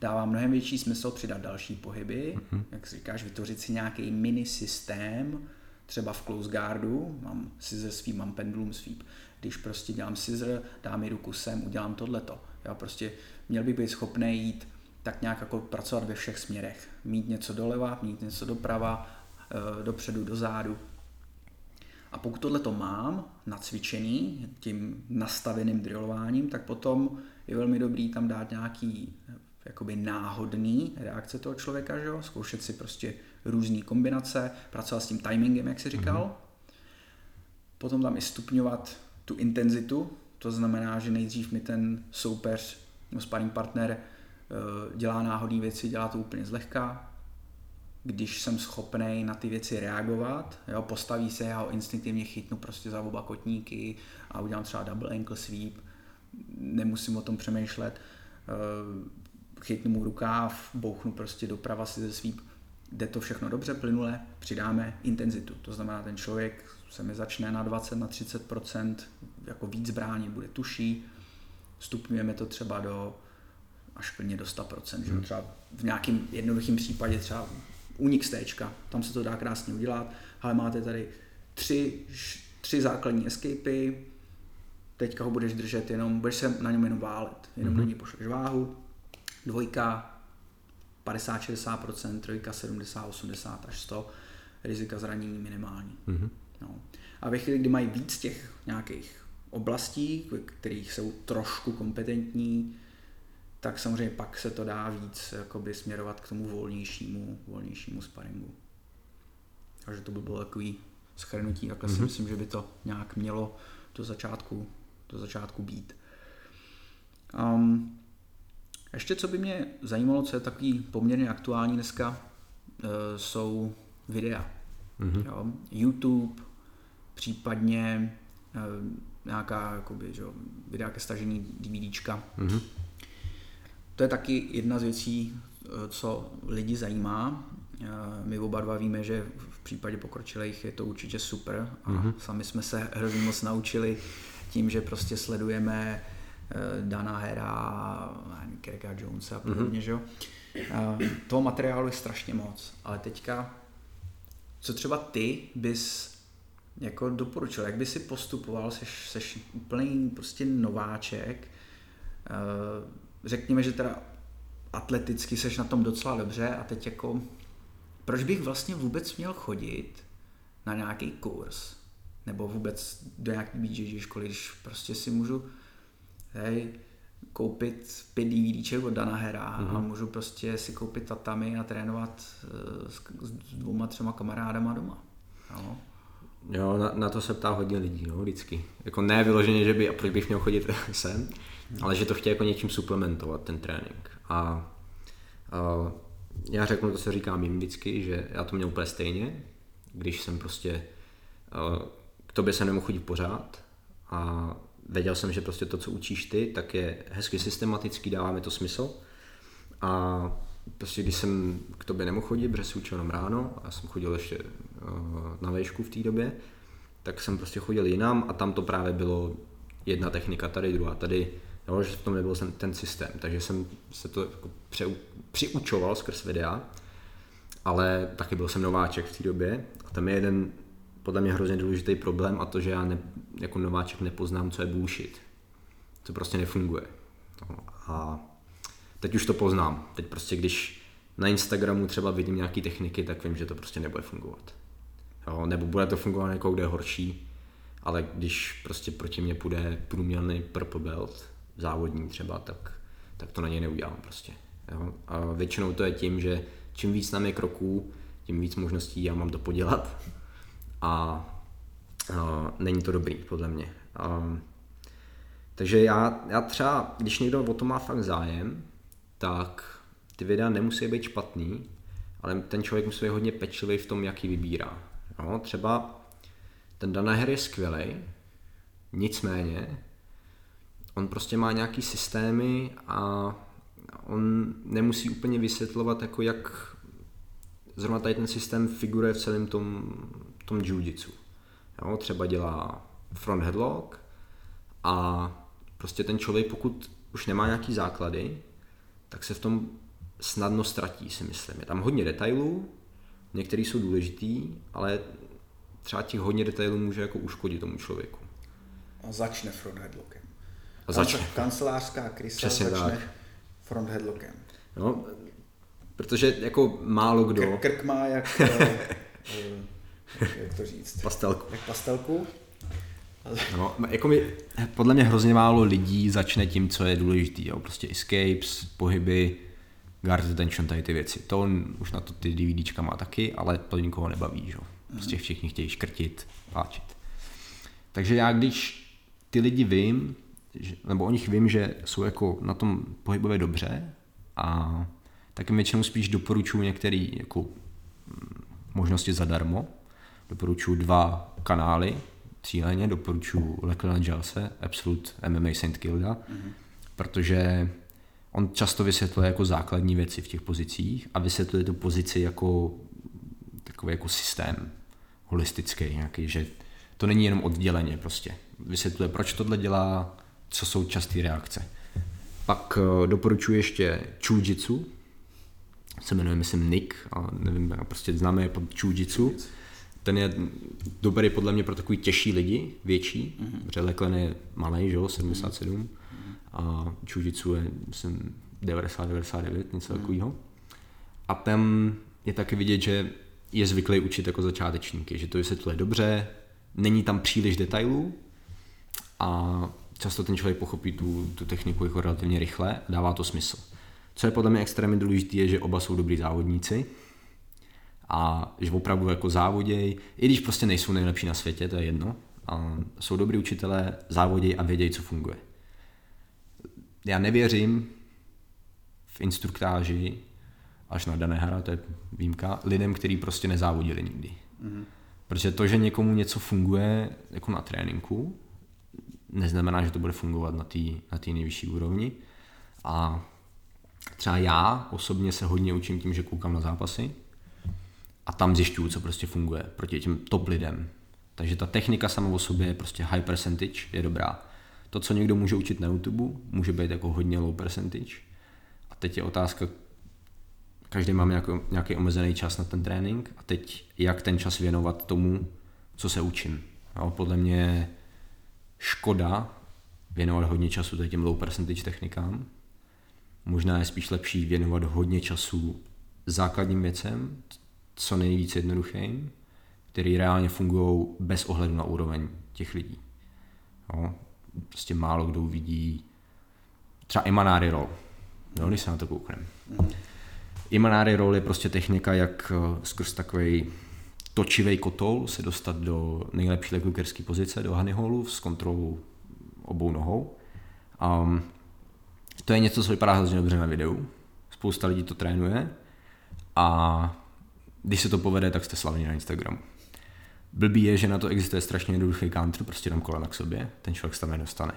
Dává mnohem větší smysl přidat další pohyby, mm-hmm. jak si říkáš, vytvořit si nějaký mini systém, třeba v close guardu, mám scissor sweep, mám pendulum sweep, když prostě dělám scissor, dám mi ruku sem, udělám tohleto. Já prostě měl bych být schopný jít tak nějak jako pracovat ve všech směrech. Mít něco doleva, mít něco doprava, eh, dopředu, dozadu. A pokud tohle to mám nacvičený tím nastaveným drillováním, tak potom je velmi dobrý tam dát nějaký eh, jakoby náhodný reakce toho člověka, že jo? zkoušet si prostě různé kombinace, pracovat s tím timingem, jak si říkal. Mm-hmm. Potom tam i stupňovat tu intenzitu, to znamená, že nejdřív mi ten soupeř, no sparring partner, eh, dělá náhodné věci, dělá to úplně zlehka, když jsem schopný na ty věci reagovat, jo, postaví se, já ho instinktivně chytnu prostě za oba kotníky a udělám třeba double ankle sweep, nemusím o tom přemýšlet, eh, chytnu mu rukáv, bouchnu prostě doprava si ze sweep, jde to všechno dobře, plynule, přidáme intenzitu. To znamená, ten člověk se mi začne na 20, na 30% jako víc bránit, bude tuší, stupňujeme to třeba do až plně do 100 že? Hmm. třeba v nějakém jednoduchém případě třeba únik stéčka, tam se to dá krásně udělat, ale máte tady tři, tři základní escapy, teďka ho budeš držet jenom, budeš se na něm jenom válet, jenom mm-hmm. na něj pošleš váhu, dvojka 50-60%, trojka 70, 80 až 100, rizika zranění minimální. Mm-hmm. No. A ve chvíli, kdy mají víc těch nějakých oblastí, kterých jsou trošku kompetentní, tak samozřejmě pak se to dá víc jakoby směrovat k tomu volnějšímu, volnějšímu sparingu. Takže to by bylo takový schrnutí, takhle mm-hmm. si mhm. myslím, že by to nějak mělo do začátku, do začátku být. Um, ještě co by mě zajímalo, co je takový poměrně aktuální dneska, uh, jsou videa. Mm-hmm. Jo, YouTube, případně uh, nějaká jakoby, že, videa ke stažení DVDčka. Mm-hmm. To je taky jedna z věcí, eh, co lidi zajímá. My oba dva víme, že v případě pokročilých je to určitě super a mm-hmm. sami jsme se hrozně moc naučili tím, že prostě sledujeme Eh, Dana Hera, Kirka Jonesa a podobně, mm-hmm. že jo. Toho materiálu je strašně moc, ale teďka, co třeba ty bys jako doporučil, jak by si postupoval, seš, seš úplný prostě nováček, eh, řekněme, že teda atleticky seš na tom docela dobře a teď jako, proč bych vlastně vůbec měl chodit na nějaký kurz, nebo vůbec do nějaký BJJ školy, když prostě si můžu hej, koupit pět DVDček od Dana Hera mm-hmm. a mhm. můžu prostě si koupit tatami a trénovat eh, s, s dvouma, třema kamarádama doma. Jo. Jo, na, na to se ptá hodně lidí, no, vždycky. Jako ne vyloženě, že by, a proč bych měl chodit [laughs] sem, ale že to chtějí jako něčím suplementovat, ten trénink. A, a já řeknu to, co říkám jim vždycky, že já to měl úplně stejně, když jsem prostě a, k tobě se nemohl chodit pořád a věděl jsem, že prostě to, co učíš ty, tak je hezky systematický, dává mi to smysl. A prostě když jsem k tobě nemohl chodit, protože si učil jenom ráno, a jsem chodil ještě na véšku v té době, tak jsem prostě chodil jinam a tam to právě bylo jedna technika tady, druhá tady, jo, že v tom nebyl ten, ten systém, takže jsem se to jako pře, přiučoval skrz videa, ale taky byl jsem nováček v té době a tam je jeden podle mě hrozně důležitý problém a to, že já ne, jako nováček nepoznám, co je bullshit. To prostě nefunguje. No, a teď už to poznám. Teď prostě, když na Instagramu třeba vidím nějaké techniky, tak vím, že to prostě nebude fungovat. Jo, nebo bude to fungovat jako kde horší, ale když prostě proti mě půjde průměrný purple belt, závodní třeba, tak, tak to na něj neudělám prostě. Jo. A většinou to je tím, že čím víc nám je kroků, tím víc možností já mám to podělat a, a není to dobrý, podle mě. A, takže já, já třeba, když někdo o to má fakt zájem, tak ty videa nemusí být špatný, ale ten člověk musí být hodně pečlivý v tom, jaký vybírá. No, třeba ten Danaher je skvělý, nicméně on prostě má nějaký systémy a on nemusí úplně vysvětlovat, jako jak zrovna tady ten systém figuruje v celém tom, tom jiu-jitsu. Jo, třeba dělá front headlock a prostě ten člověk, pokud už nemá nějaký základy, tak se v tom snadno ztratí, si myslím. Je tam hodně detailů, některý jsou důležitý, ale třeba těch hodně detailů může jako uškodit tomu člověku. A začne front headlockem. A začne. Kancelářská krysa Přesně začne tak. front headlockem. No, protože jako málo kdo... Krk, krk má jak, [laughs] eh, jak to říct? Pastelku. Jak pastelku. No, [laughs] jako mi, podle mě hrozně málo lidí začne tím, co je důležitý. Jo? Prostě escapes, pohyby, guard attention, tady ty věci. To on už na to ty DVDčka má taky, ale to nikoho nebaví. Že? Prostě všichni chtějí škrtit, páčit. Takže já když ty lidi vím, že, nebo o nich vím, že jsou jako na tom pohybově dobře a tak jim většinou spíš doporučuji některé jako mm, možnosti zadarmo. Doporučuji dva kanály, cíleně doporučuji Leclerc Jalse, Absolute MMA St. Kilda, mm-hmm. protože on často vysvětluje jako základní věci v těch pozicích a vysvětluje tu pozici jako takový jako systém holistický nějaký, že to není jenom odděleně prostě. Vysvětluje, proč tohle dělá, co jsou časté reakce. Pak uh, doporučuji ještě Chujitsu, se jmenuje, myslím, Nick, a nevím, prostě známe je pod Chujitsu ten je dobrý podle mě pro takový těžší lidi, větší, mm-hmm. protože Leklen je malý, že jo, 77 mm-hmm. A Čujitsu je, myslím, 90-99, něco mm-hmm. takového. A tam je taky vidět, že je zvyklý učit jako začátečníky, že to vysvětluje dobře, není tam příliš detailů a často ten člověk pochopí tu, tu techniku jako relativně rychle a dává to smysl. Co je podle mě extrémně důležité, je, že oba jsou dobrý závodníci, a že opravdu jako závoděj, i když prostě nejsou nejlepší na světě, to je jedno, a jsou dobrý učitelé, závoděj a vědějí, co funguje. Já nevěřím v instruktáži až na dané hra, to je výjimka, lidem, kteří prostě nezávodili nikdy. Mm-hmm. Protože to, že někomu něco funguje jako na tréninku, neznamená, že to bude fungovat na té na nejvyšší úrovni. A třeba já osobně se hodně učím tím, že koukám na zápasy, a tam zjišťuju, co prostě funguje proti těm top lidem. Takže ta technika sama o sobě je prostě high percentage, je dobrá. To, co někdo může učit na YouTube, může být jako hodně low percentage. A teď je otázka, každý máme nějaký, nějaký omezený čas na ten trénink a teď jak ten čas věnovat tomu, co se učím. Jo, podle mě škoda věnovat hodně času těm low percentage technikám. Možná je spíš lepší věnovat hodně času základním věcem, co nejvíc jednoduchým které reálně fungují bez ohledu na úroveň těch lidí. Jo? Prostě málo kdo uvidí třeba Imanari roll, no, když se na to koukneme. Mm. Imanari roll je prostě technika, jak eh, skrz takový točivý kotol se dostat do nejlepší leglukerské pozice, do honey s kontrolou obou nohou. Um, to je něco, co vypadá hrozně dobře na videu. Spousta lidí to trénuje a když se to povede, tak jste slavní na Instagramu. Blbý je, že na to existuje strašně jednoduchý counter, prostě dám kolena k sobě, ten člověk se tam nedostane.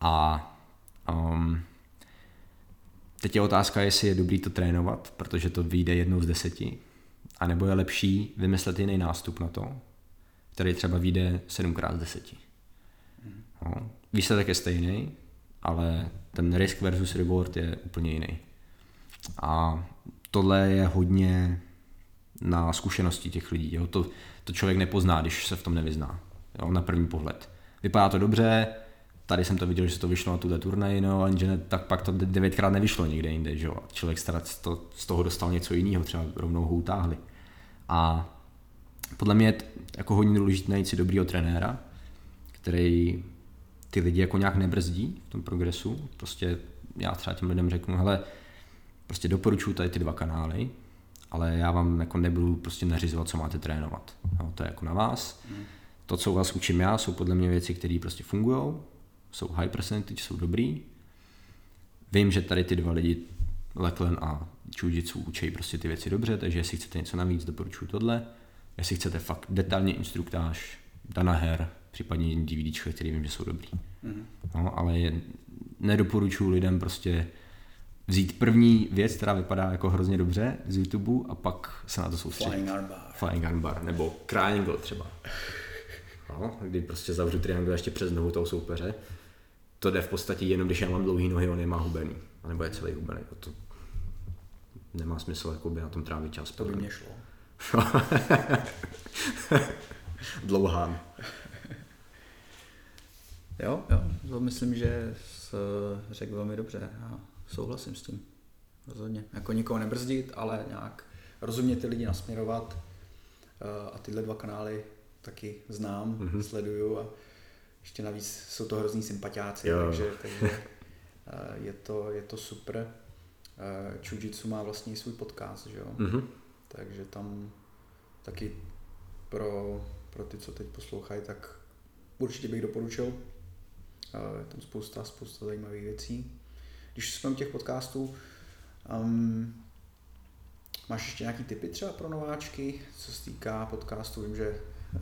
A um, teď je otázka, jestli je dobrý to trénovat, protože to vyjde jednou z deseti, a nebo je lepší vymyslet jiný nástup na to, který třeba vyjde 7x z 10. No. Výsledek je stejný, ale ten risk versus reward je úplně jiný. A tohle je hodně na zkušenosti těch lidí. Jo? To, to člověk nepozná, když se v tom nevyzná. Jo? Na první pohled. Vypadá to dobře, tady jsem to viděl, že se to vyšlo na tuhle turnaj, no, ale ne, tak pak to devětkrát nevyšlo nikde jinde, že jo. Člověk to, z toho dostal něco jiného, třeba rovnou ho utáhli. A podle mě je jako hodně důležité najít si dobrýho trenéra, který ty lidi jako nějak nebrzdí v tom progresu. Prostě já třeba těm lidem řeknu, hele, prostě doporučuji tady ty dva kanály, ale já vám jako nebudu prostě nařizovat, co máte trénovat. No, to je jako na vás. To, co vás učím já, jsou podle mě věci, které prostě fungují, jsou high percentage, jsou dobrý. Vím, že tady ty dva lidi, Leklen a Čujitsu, učí prostě ty věci dobře, takže jestli chcete něco navíc, doporučuji tohle. Jestli chcete fakt detailně instruktáž, Dana Her, případně DVDčka, který vím, že jsou dobrý. Mm-hmm. No, ale je, nedoporučuji lidem prostě vzít první věc, která vypadá jako hrozně dobře z YouTube a pak se na to soustředit. Flying armbar. Flying armbar, nebo triangle třeba. No, kdy prostě zavřu triangle ještě přes nohu toho soupeře. To jde v podstatě jenom, když já mám dlouhý nohy, on je má hubený. A nebo je celý hubený. To nemá smysl jakoby, na tom trávit čas. To by mě šlo. [laughs] Dlouhán. Jo, jo, to myslím, že řekl velmi dobře. Já souhlasím s tím. Rozhodně. Jako nikoho nebrzdit, ale nějak rozumně ty lidi nasměrovat. Eh, a tyhle dva kanály taky znám, mm-hmm. sleduju a ještě navíc jsou to hrozní sympatiáci, jo. takže, takže eh, je, to, je to super. Čujitsu eh, má vlastně svůj podcast, že jo? Mm-hmm. Takže tam taky pro, pro ty, co teď poslouchají, tak určitě bych doporučil. Je tam spousta, spousta zajímavých věcí. Když jsme u těch podcastů, um, máš ještě nějaký tipy třeba pro nováčky, co se týká podcastu? Vím, že uh,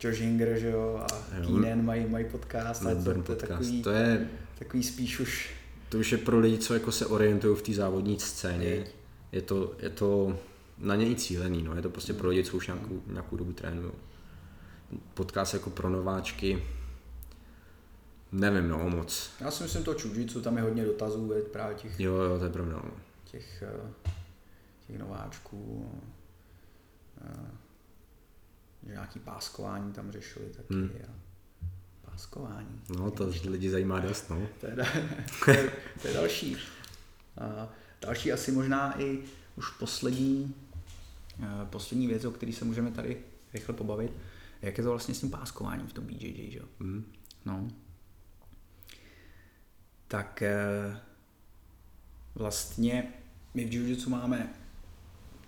Josh Hinger, že jo, a Keenan mají, mají podcast, a to, to, podcast. Takový, to je takový spíš už... To už je pro lidi, co jako se orientují v té závodní scéně. Je to, je to na něj cílený, no. je to prostě pro lidi, co už nějakou, nějakou dobu trénují. Podcast jako pro nováčky, nevím, no, moc. Já si myslím to čudžicu, tam je hodně dotazů, veď, právě těch... Jo, jo, to je pravda, no. Těch, eh, těch nováčků, eh, že nějaký páskování tam řešili taky. Hmm. A páskování. No, to lidi zajímá dost, no. to, je, [laughs] to, je, [laughs] to je další. A další asi možná i už poslední, eh, poslední věc, o který se můžeme tady rychle pobavit, jak je to vlastně s tím páskováním v tom BJJ, že? Mm. No. Tak eh, vlastně my v jiu máme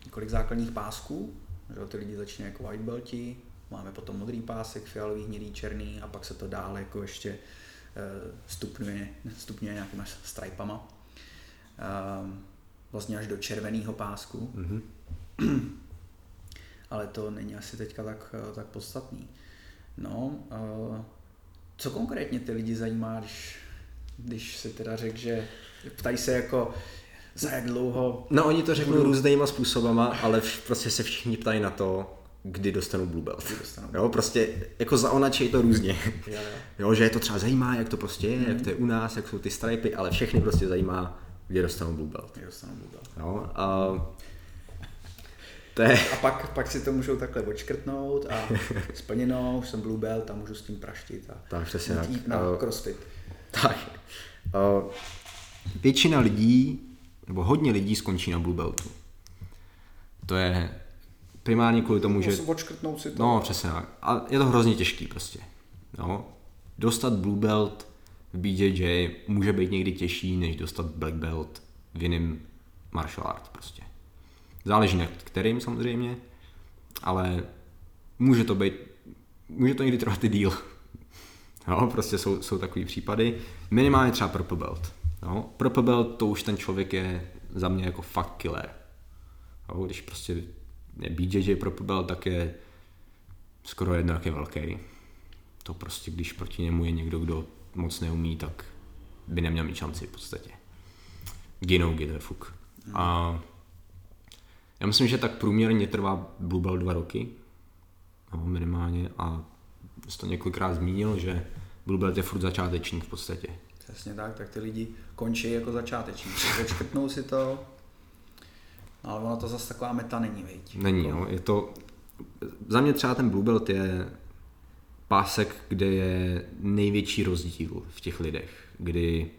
několik základních pásků, že ty lidi začínají jako white belti, máme potom modrý pásek, fialový, hnědý, černý a pak se to dále jako ještě eh, stupňuje, stupňuje nějakýma stripama. Ehm, vlastně až do červeného pásku. Mm-hmm. [clears throat] Ale to není asi teďka tak, tak podstatný. No, uh, co konkrétně ty lidi zajímá, když, když si teda řekl, že ptají se jako, za jak dlouho... No oni to řeknou budu... různýma způsobama, ale v, prostě se všichni ptají na to, kdy dostanu Blue Belt. Kdy dostanu jo, prostě jako zaonačej to různě. jo, jo. jo, že je to třeba zajímá, jak to prostě je, mm. jak to je u nás, jak jsou ty stripy, ale všechny prostě zajímá, kdy dostanu Blue Belt. Kdy dostanu Blue Belt. Jo, a to je... A pak, pak si to můžou takhle odškrtnout a [laughs] splněno, už jsem Blue Belt a můžu s tím praštit a tak, přesně jít na crossfit. Tak. Uh, většina lidí nebo hodně lidí skončí na Blue Beltu. To je primárně kvůli tomu, že... Odškrtnout si to. No, přesně tak. A je to hrozně těžký prostě. No. Dostat Blue Belt v BJJ může být někdy těžší, než dostat Black Belt v jiném martial art prostě. Záleží na kterým samozřejmě, ale může to být, může to někdy trvat i díl. No, prostě jsou, jsou takový případy. Minimálně třeba Purple Belt. No, Purple Belt to už ten člověk je za mě jako fakt killer. No, když prostě je BJJ Purple Belt, tak je skoro jedno, jak je velký. To prostě, když proti němu je někdo, kdo moc neumí, tak by neměl mít šanci v podstatě. Ginougi, to je fuk. A já myslím, že tak průměrně trvá Blue Belt dva roky, no, minimálně, a jsi to několikrát zmínil, že Blue Belt je furt začátečník v podstatě. Přesně tak, tak ty lidi končí jako začátečník. Odškrtnou si to, no, ale ono to zase taková meta není, veď. Není, no, je to, za mě třeba ten Blue Belt je pásek, kde je největší rozdíl v těch lidech, kdy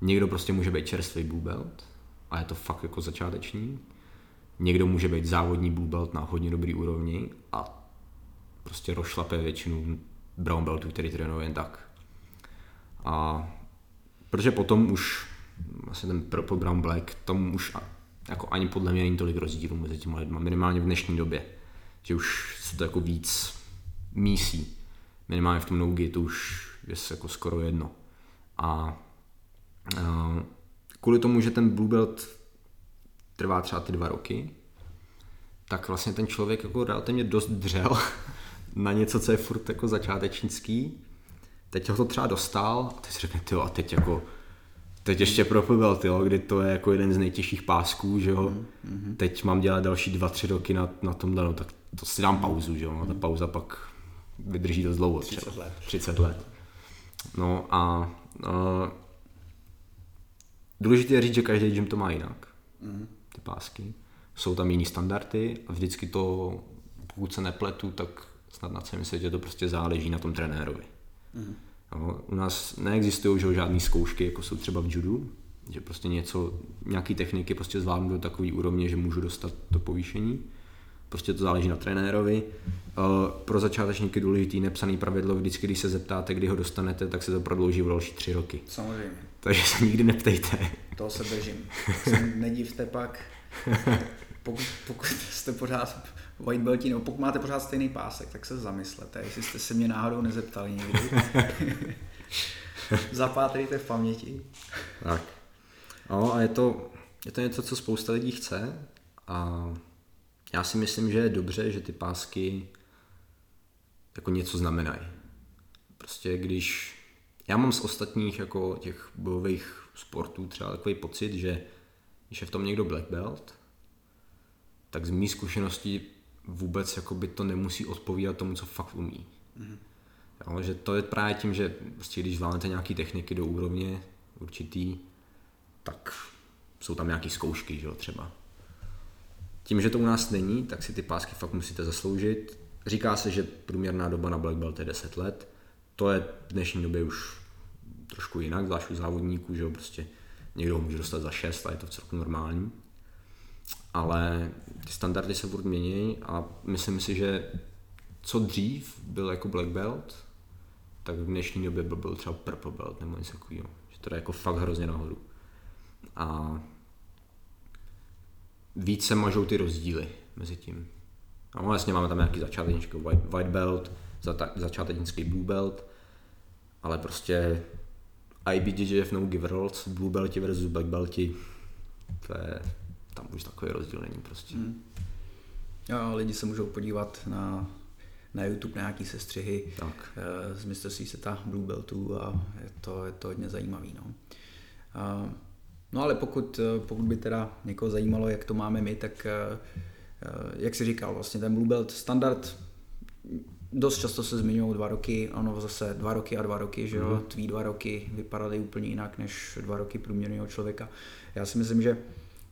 někdo prostě může být čerstvý Blue Belt a je to fakt jako začáteční, někdo může být závodní Blue Belt na hodně dobrý úrovni a prostě rošlape většinu brown beltů, který trénuje jen tak. A protože potom už vlastně ten purple brown black, tam už jako ani podle mě není tolik rozdílů mezi těmi lidmi, minimálně v dnešní době, že už se to jako víc mísí. Minimálně v tom no to už je jako skoro jedno. A uh, kvůli tomu, že ten blue belt trvá třeba ty dva roky, tak vlastně ten člověk jako relativně dost dřel na něco, co je furt jako začátečnický. Teď ho to třeba dostal a teď si řekne, tyjo, a teď jako teď ještě pro tyjo, kdy to je jako jeden z nejtěžších pásků, že jo. Mm-hmm. Teď mám dělat další dva, tři roky na, na tom no, tak to si dám pauzu, že jo. No, ta pauza pak vydrží dost dlouho. 30 třeba. let. 30 let. No a, a důležité je říct, že každý gym to má jinak. Mm. Ty pásky. Jsou tam jiný standardy a vždycky to, pokud se nepletu, tak snad na celém světě to prostě záleží na tom trenérovi. Mm. No, u nás neexistují že, žádné zkoušky, jako jsou třeba v judu, že prostě něco, nějaký techniky prostě zvládnu do takové úrovně, že můžu dostat to povýšení. Prostě to záleží na trenérovi. Pro začátečníky důležitý nepsaný pravidlo, vždycky, když se zeptáte, kdy ho dostanete, tak se to prodlouží v další tři roky. Samozřejmě. Takže se nikdy neptejte. To se držím. Se nedívte pak, pokud, pokud jste pořád white belti, nebo pokud máte pořád stejný pásek, tak se zamyslete, jestli jste se mě náhodou nezeptali někdy. [laughs] Zapátrejte v paměti. Tak. No a je to, je to něco, co spousta lidí chce a já si myslím, že je dobře, že ty pásky jako něco znamenají. Prostě když já mám z ostatních jako těch bojových sportů třeba takový pocit, že když je v tom někdo black belt, tak z mý zkušenosti vůbec jako by to nemusí odpovídat tomu, co fakt umí. Mm. Jo, že to je právě tím, že prostě když zvládnete nějaké techniky do úrovně určitý, tak jsou tam nějaké zkoušky, že jo, třeba. Tím, že to u nás není, tak si ty pásky fakt musíte zasloužit. Říká se, že průměrná doba na black belt je 10 let. To je v dnešní době už trošku jinak, zvlášť u závodníků, že jo, prostě někdo ho může dostat za 6 a je to v celku normální. Ale ty standardy se furt mění a myslím si, že co dřív byl jako black belt, tak v dnešní době byl, byl třeba purple belt nebo něco takového. Že to je jako fakt hrozně nahoru. A víc se mažou ty rozdíly mezi tím. A no, jasně máme tam nějaký začátečnický white, white belt, začátečnický blue belt, ale prostě IBJJF no give rolls, blue belti versus black belti, to je, tam už takový rozdíl není prostě. Hmm. Jo, lidi se můžou podívat na, na YouTube na nějaký sestřihy tak. Eh, z mistrovství světa Blue Beltů a je to, je to hodně zajímavý. No. A, no ale pokud, pokud by teda někoho zajímalo, jak to máme my, tak eh, eh, jak si říkal, vlastně ten Blue Belt standard dost často se zmiňují dva roky, ono zase dva roky a dva roky, že jo, mm. tví dva roky vypadaly úplně jinak než dva roky průměrného člověka. Já si myslím, že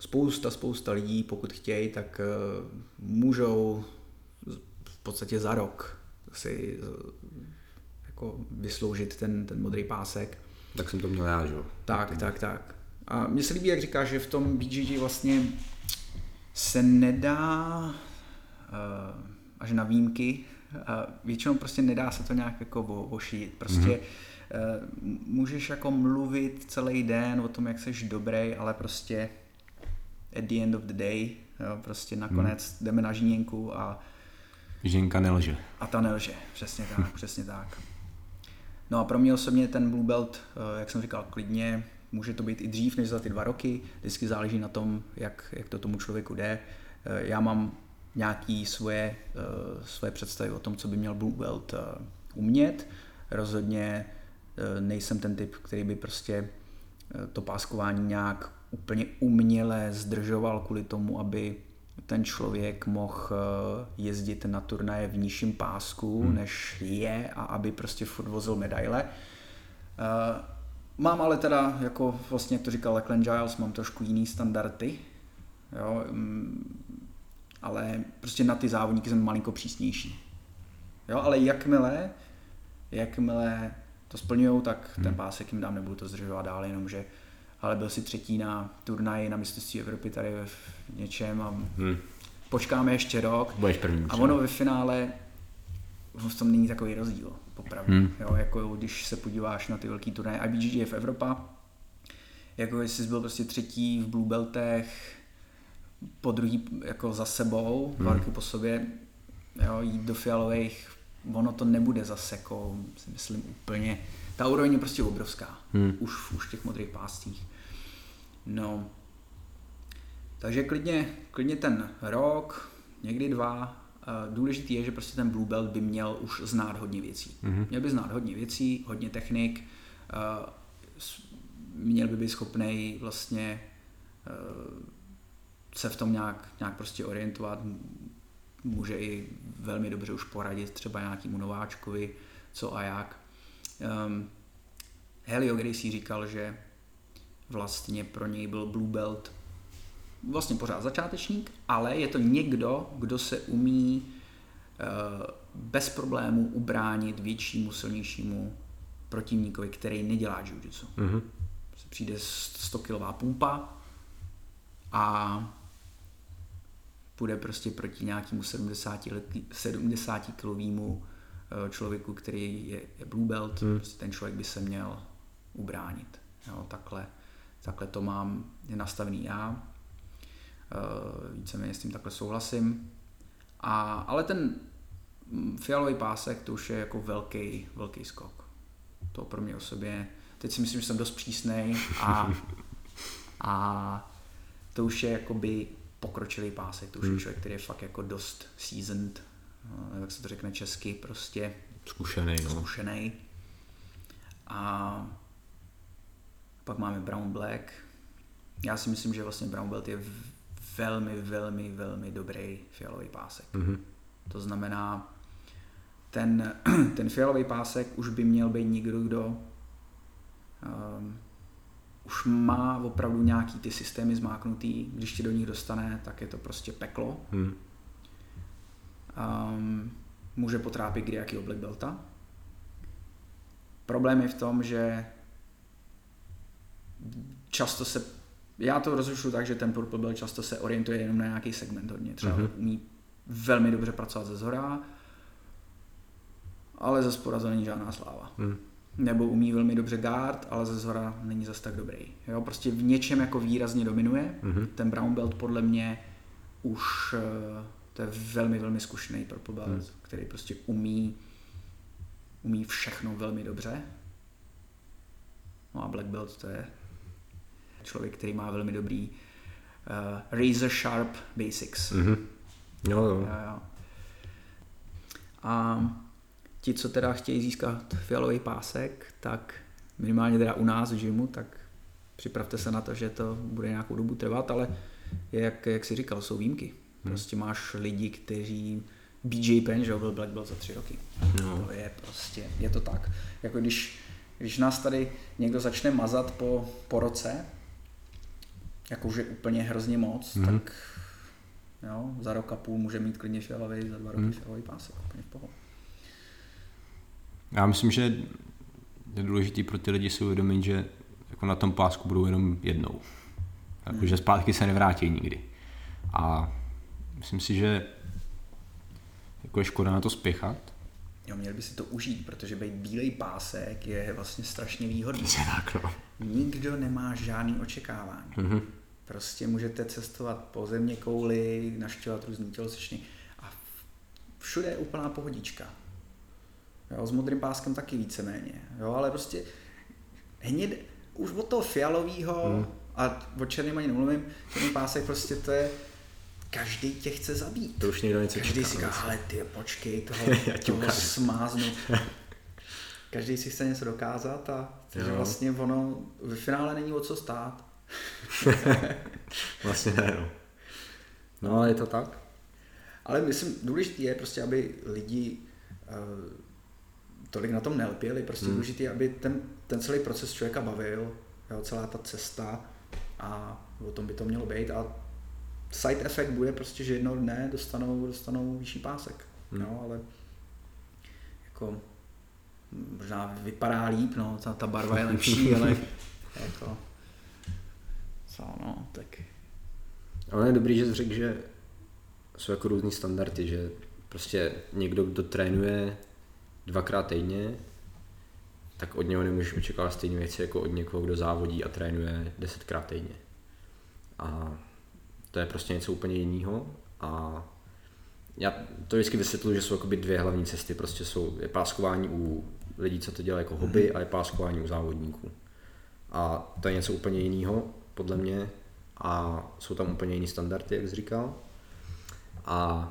spousta, spousta lidí, pokud chtějí, tak uh, můžou v podstatě za rok si uh, jako vysloužit ten, ten modrý pásek. Tak jsem to měl já, že jo? Tak, tak, tak. A mně se líbí, jak říkáš, že v tom BGG vlastně se nedá až na výjimky. Většinou prostě nedá se to nějak jako ošít. Prostě mm-hmm. můžeš jako mluvit celý den o tom, jak jsi dobrý, ale prostě at the end of the day, jo, prostě nakonec mm. jdeme na žíněnku a Žinka nelže. A ta nelže, přesně tak, [laughs] přesně tak. No a pro mě osobně ten Blue Belt, eh, jak jsem říkal, klidně může to být i dřív než za ty dva roky, vždycky záleží na tom, jak, jak to tomu člověku jde. Eh, já mám nějaký svoje, eh, svoje představy o tom, co by měl Blue Belt umět. Rozhodně nejsem ten typ, který by prostě to páskování nějak úplně uměle zdržoval kvůli tomu, aby ten člověk mohl eh, jezdit na turnaje v nižším pásku, hmm. než je a aby prostě furt vozil medaile. Eh, mám ale teda, jako vlastně, jak to říkal Lachlan Giles, mám trošku jiný standardy, jo, mm, ale prostě na ty závodníky jsem malinko přísnější. Jo, ale jakmile, jakmile to splňují, tak hmm. ten pásek jim dám, nebudu to zdržovat dál, jenomže ale byl si třetí na turnaji na mistrovství Evropy tady v něčem a hmm. počkáme ještě rok. Budeš první. A ono ve finále v tom není takový rozdíl, popravdě. Hmm. Jo, jako když se podíváš na ty velký turnaje, IBGG je v Evropa, jako jestli jsi byl prostě třetí v Blue Beltech, po druhý jako za sebou, hmm. po sobě, jo, jít do fialových, ono to nebude zase jako, si myslím, úplně, ta úroveň je prostě obrovská, hmm. už, už v těch modrých pástích. No, takže klidně, klidně ten rok, někdy dva. Důležitý je, že prostě ten Blue Belt by měl už znát hodně věcí. Mm-hmm. Měl by znát hodně věcí, hodně technik, měl by být schopný vlastně se v tom nějak, nějak prostě orientovat, může i velmi dobře už poradit třeba nějakému nováčkovi, co a jak. Um, Helio si říkal, že vlastně pro něj byl Blue Belt vlastně pořád začátečník, ale je to někdo, kdo se umí uh, bez problémů ubránit většímu, silnějšímu protivníkovi, který nedělá jiu-jitsu. Mm-hmm. Přijde 100 kilová pumpa a půjde prostě proti nějakému 70, 70 kilovému eh, člověku, který je, je blue belt, mm. prostě ten člověk by se měl ubránit. Jo, takhle, takhle to mám je nastavený já. Uh, víceméně s tím takhle souhlasím. A, ale ten fialový pásek, to už je jako velký, velký skok. To pro mě o sobě, teď si myslím, že jsem dost přísnej a, [laughs] a to už je jakoby pokročilý pásek, to už hmm. je člověk, který je fakt jako dost seasoned, eh, jak se to řekne česky, prostě zkušený. No. zkušený. A pak máme Brown Black. Já si myslím, že vlastně Brown Belt je velmi, velmi, velmi dobrý fialový pásek. Mm-hmm. To znamená, ten, [clears throat] ten fialový pásek už by měl být někdo, kdo um, už má opravdu nějaký ty systémy zmáknutý, když tě do nich dostane, tak je to prostě peklo. Mm. Um, může potrápit kdy jaký Black Belta. Problém je v tom, že často se já to rozlišuju tak, že ten Purple Belt často se orientuje jenom na nějaký segment hodně. Třeba mm-hmm. umí velmi dobře pracovat ze zhora, ale ze spora to není žádná sláva. Mm. Nebo umí velmi dobře guard, ale ze zhora není zas tak dobrý. Jo, prostě v něčem jako výrazně dominuje. Mm-hmm. Ten Brown Belt podle mě už eh, to je velmi, velmi zkušený Purple Belt, mm. který prostě umí umí všechno velmi dobře. No a Black Belt to je člověk, který má velmi dobrý uh, razor sharp basics. Mm-hmm. Jo, jo. jo, jo. A ti, co teda chtějí získat fialový pásek, tak minimálně teda u nás v gymu, tak připravte se na to, že to bude nějakou dobu trvat, ale jak, jak jsi říkal, jsou výjimky. Hmm. Prostě máš lidi, kteří BJ Penn, že byl Black Belt za tři roky. No. To je prostě, je to tak. Jako když, když nás tady někdo začne mazat po, po roce, jakože úplně hrozně moc, mm-hmm. tak jo, za rok a půl může mít klidně fialový, za dva roky mm. fialový pásek, úplně v pohodě. Já myslím, že je důležité pro ty lidi si uvědomit, že jako na tom pásku budou jenom jednou. Jako, mm. Že zpátky se nevrátí nikdy. A myslím si, že Jako je škoda na to spěchat. Jo, měli by si to užít, protože být bílej pásek je vlastně strašně výhodný. Tak no. Nikdo nemá žádný očekávání. Mhm. Prostě můžete cestovat po země kouli, naštěvat různý tělocvičny a všude je úplná pohodička. Jo, s modrým páskem taky víceméně. Jo, ale prostě hněd, už od toho fialového Hmm. a o černém ani nemluvím, černý pásek prostě to je, každý tě chce zabít. To už někdo něco Každý čeká, si říká, no. ale ty počkej, toho, [laughs] Já toho ukážu. smáznu. [laughs] Každý si chce něco dokázat a takže Jo. vlastně ono ve finále není o co stát. [laughs] Vlastně ne, no. No, ale je to tak. Ale myslím, důležité je prostě, aby lidi uh, tolik na tom nelpěli, prostě hmm. důležité, aby ten, ten celý proces člověka bavil, jo, celá ta cesta a o tom by to mělo být a side effect bude prostě, že jednoho dne dostanou, dostanou vyšší pásek, Hmm. no, ale jako možná vypadá líp, no, ta, ta barva je lepší, [laughs] ale jako co, no, tak Ale je dobrý, že jsi řekl, že jsou jako různý standardy, že prostě někdo, kdo trénuje dvakrát týdně, tak od něho nemůžeš očekávat stejné věci jako od někoho, kdo závodí a trénuje desetkrát týdně. A to je prostě něco úplně jiného a já to vždycky vysvětluji, že jsou jakoby dvě hlavní cesty. Prostě jsou je páskování u lidí, co to dělají jako hobby a je páskování u závodníků. A to je něco úplně jiného, podle mě. A jsou tam úplně jiný standardy, jak jsi říkal. A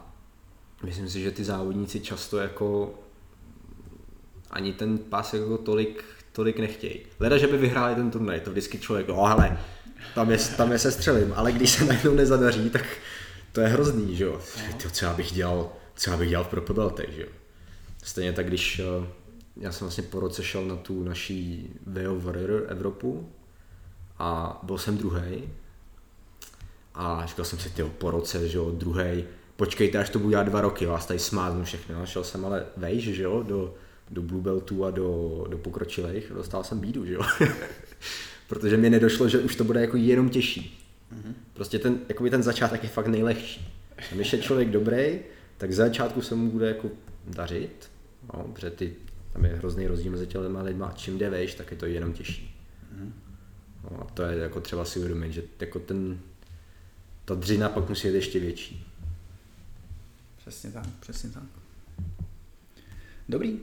myslím si, že ty závodníci často jako ani ten pásek jako tolik, tolik nechtějí. Leda, že by vyhráli ten turnaj, to vždycky člověk, no hele, tam je, tam je se střelím, ale když se najednou nezadaří, tak to je hrozný, že jo. Ty, co já bych dělal, co já bych dělal v Pro Beltech, že jo. Stejně tak, když eh, já jsem vlastně po roce šel na tu naší VO Warrior Evropu a byl jsem druhý a říkal jsem si, ty po roce, že jo, druhý, počkejte, až to budu dělat dva roky, vás tady smáznu všechno. Šel jsem ale vejš, že jo, do, do Blue Beltu a do, do pokročilých dostal jsem bídu, že jo. [laughs] Protože mi nedošlo, že už to bude jako jenom těžší. Prostě ten, jakoby ten začátek je fakt nejlehčí. A když je člověk dobrý, tak za začátku se mu bude jako dařit, no, protože ty, tam je hrozný rozdíl mezi těmi lidma, a čím jde vejš, tak je to jenom těžší. No, a to je jako třeba si uvědomit, že jako ten, ta dřina pak musí být ještě větší. Přesně tak, přesně tak. Dobrý.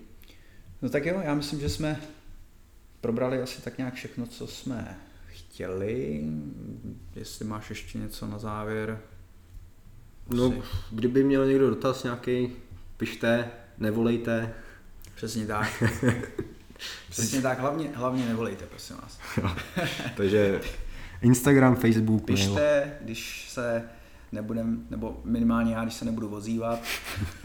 No tak jo, já myslím, že jsme probrali asi tak nějak všechno, co jsme chtěli. Jestli máš ještě něco na závěr. No, Asi. kdyby měl někdo dotaz nějaký, pište, nevolejte. Přesně tak. [laughs] Přesně tak, hlavně, hlavně nevolejte, prosím vás. Takže Instagram, Facebook, mail. Pište, když se nebudem, nebo minimálně já, když se nebudu ozývat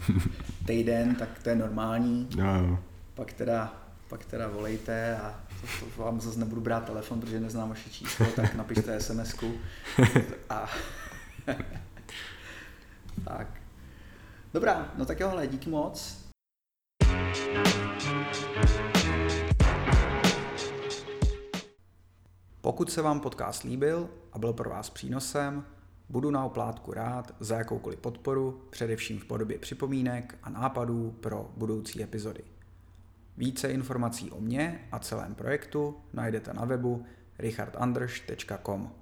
[laughs] týden, tak to je normální. Jo, jo. Pak teda, pak teda volejte a to, to vám zase nebudu brát telefon, protože neznám vaše číslo, [laughs] tak napište SMS-ku. A... [laughs] tak. Dobrá, no tak jo, hele, díky moc. Pokud se vám podcast líbil a byl pro vás přínosem, budu na oplátku rád za jakoukoliv podporu, především v podobě připomínek a nápadů pro budoucí epizody. Více informací o mně a celém projektu najdete na webu richardandrš.com.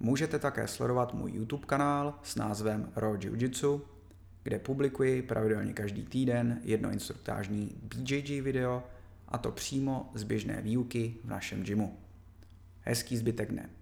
Můžete také sledovat můj YouTube kanál s názvem Raw Jiu-Jitsu, kde publikuji pravidelně každý týden jedno instruktážní BJJ video, a to přímo z běžné výuky v našem gymu. Hezký zbytek dne.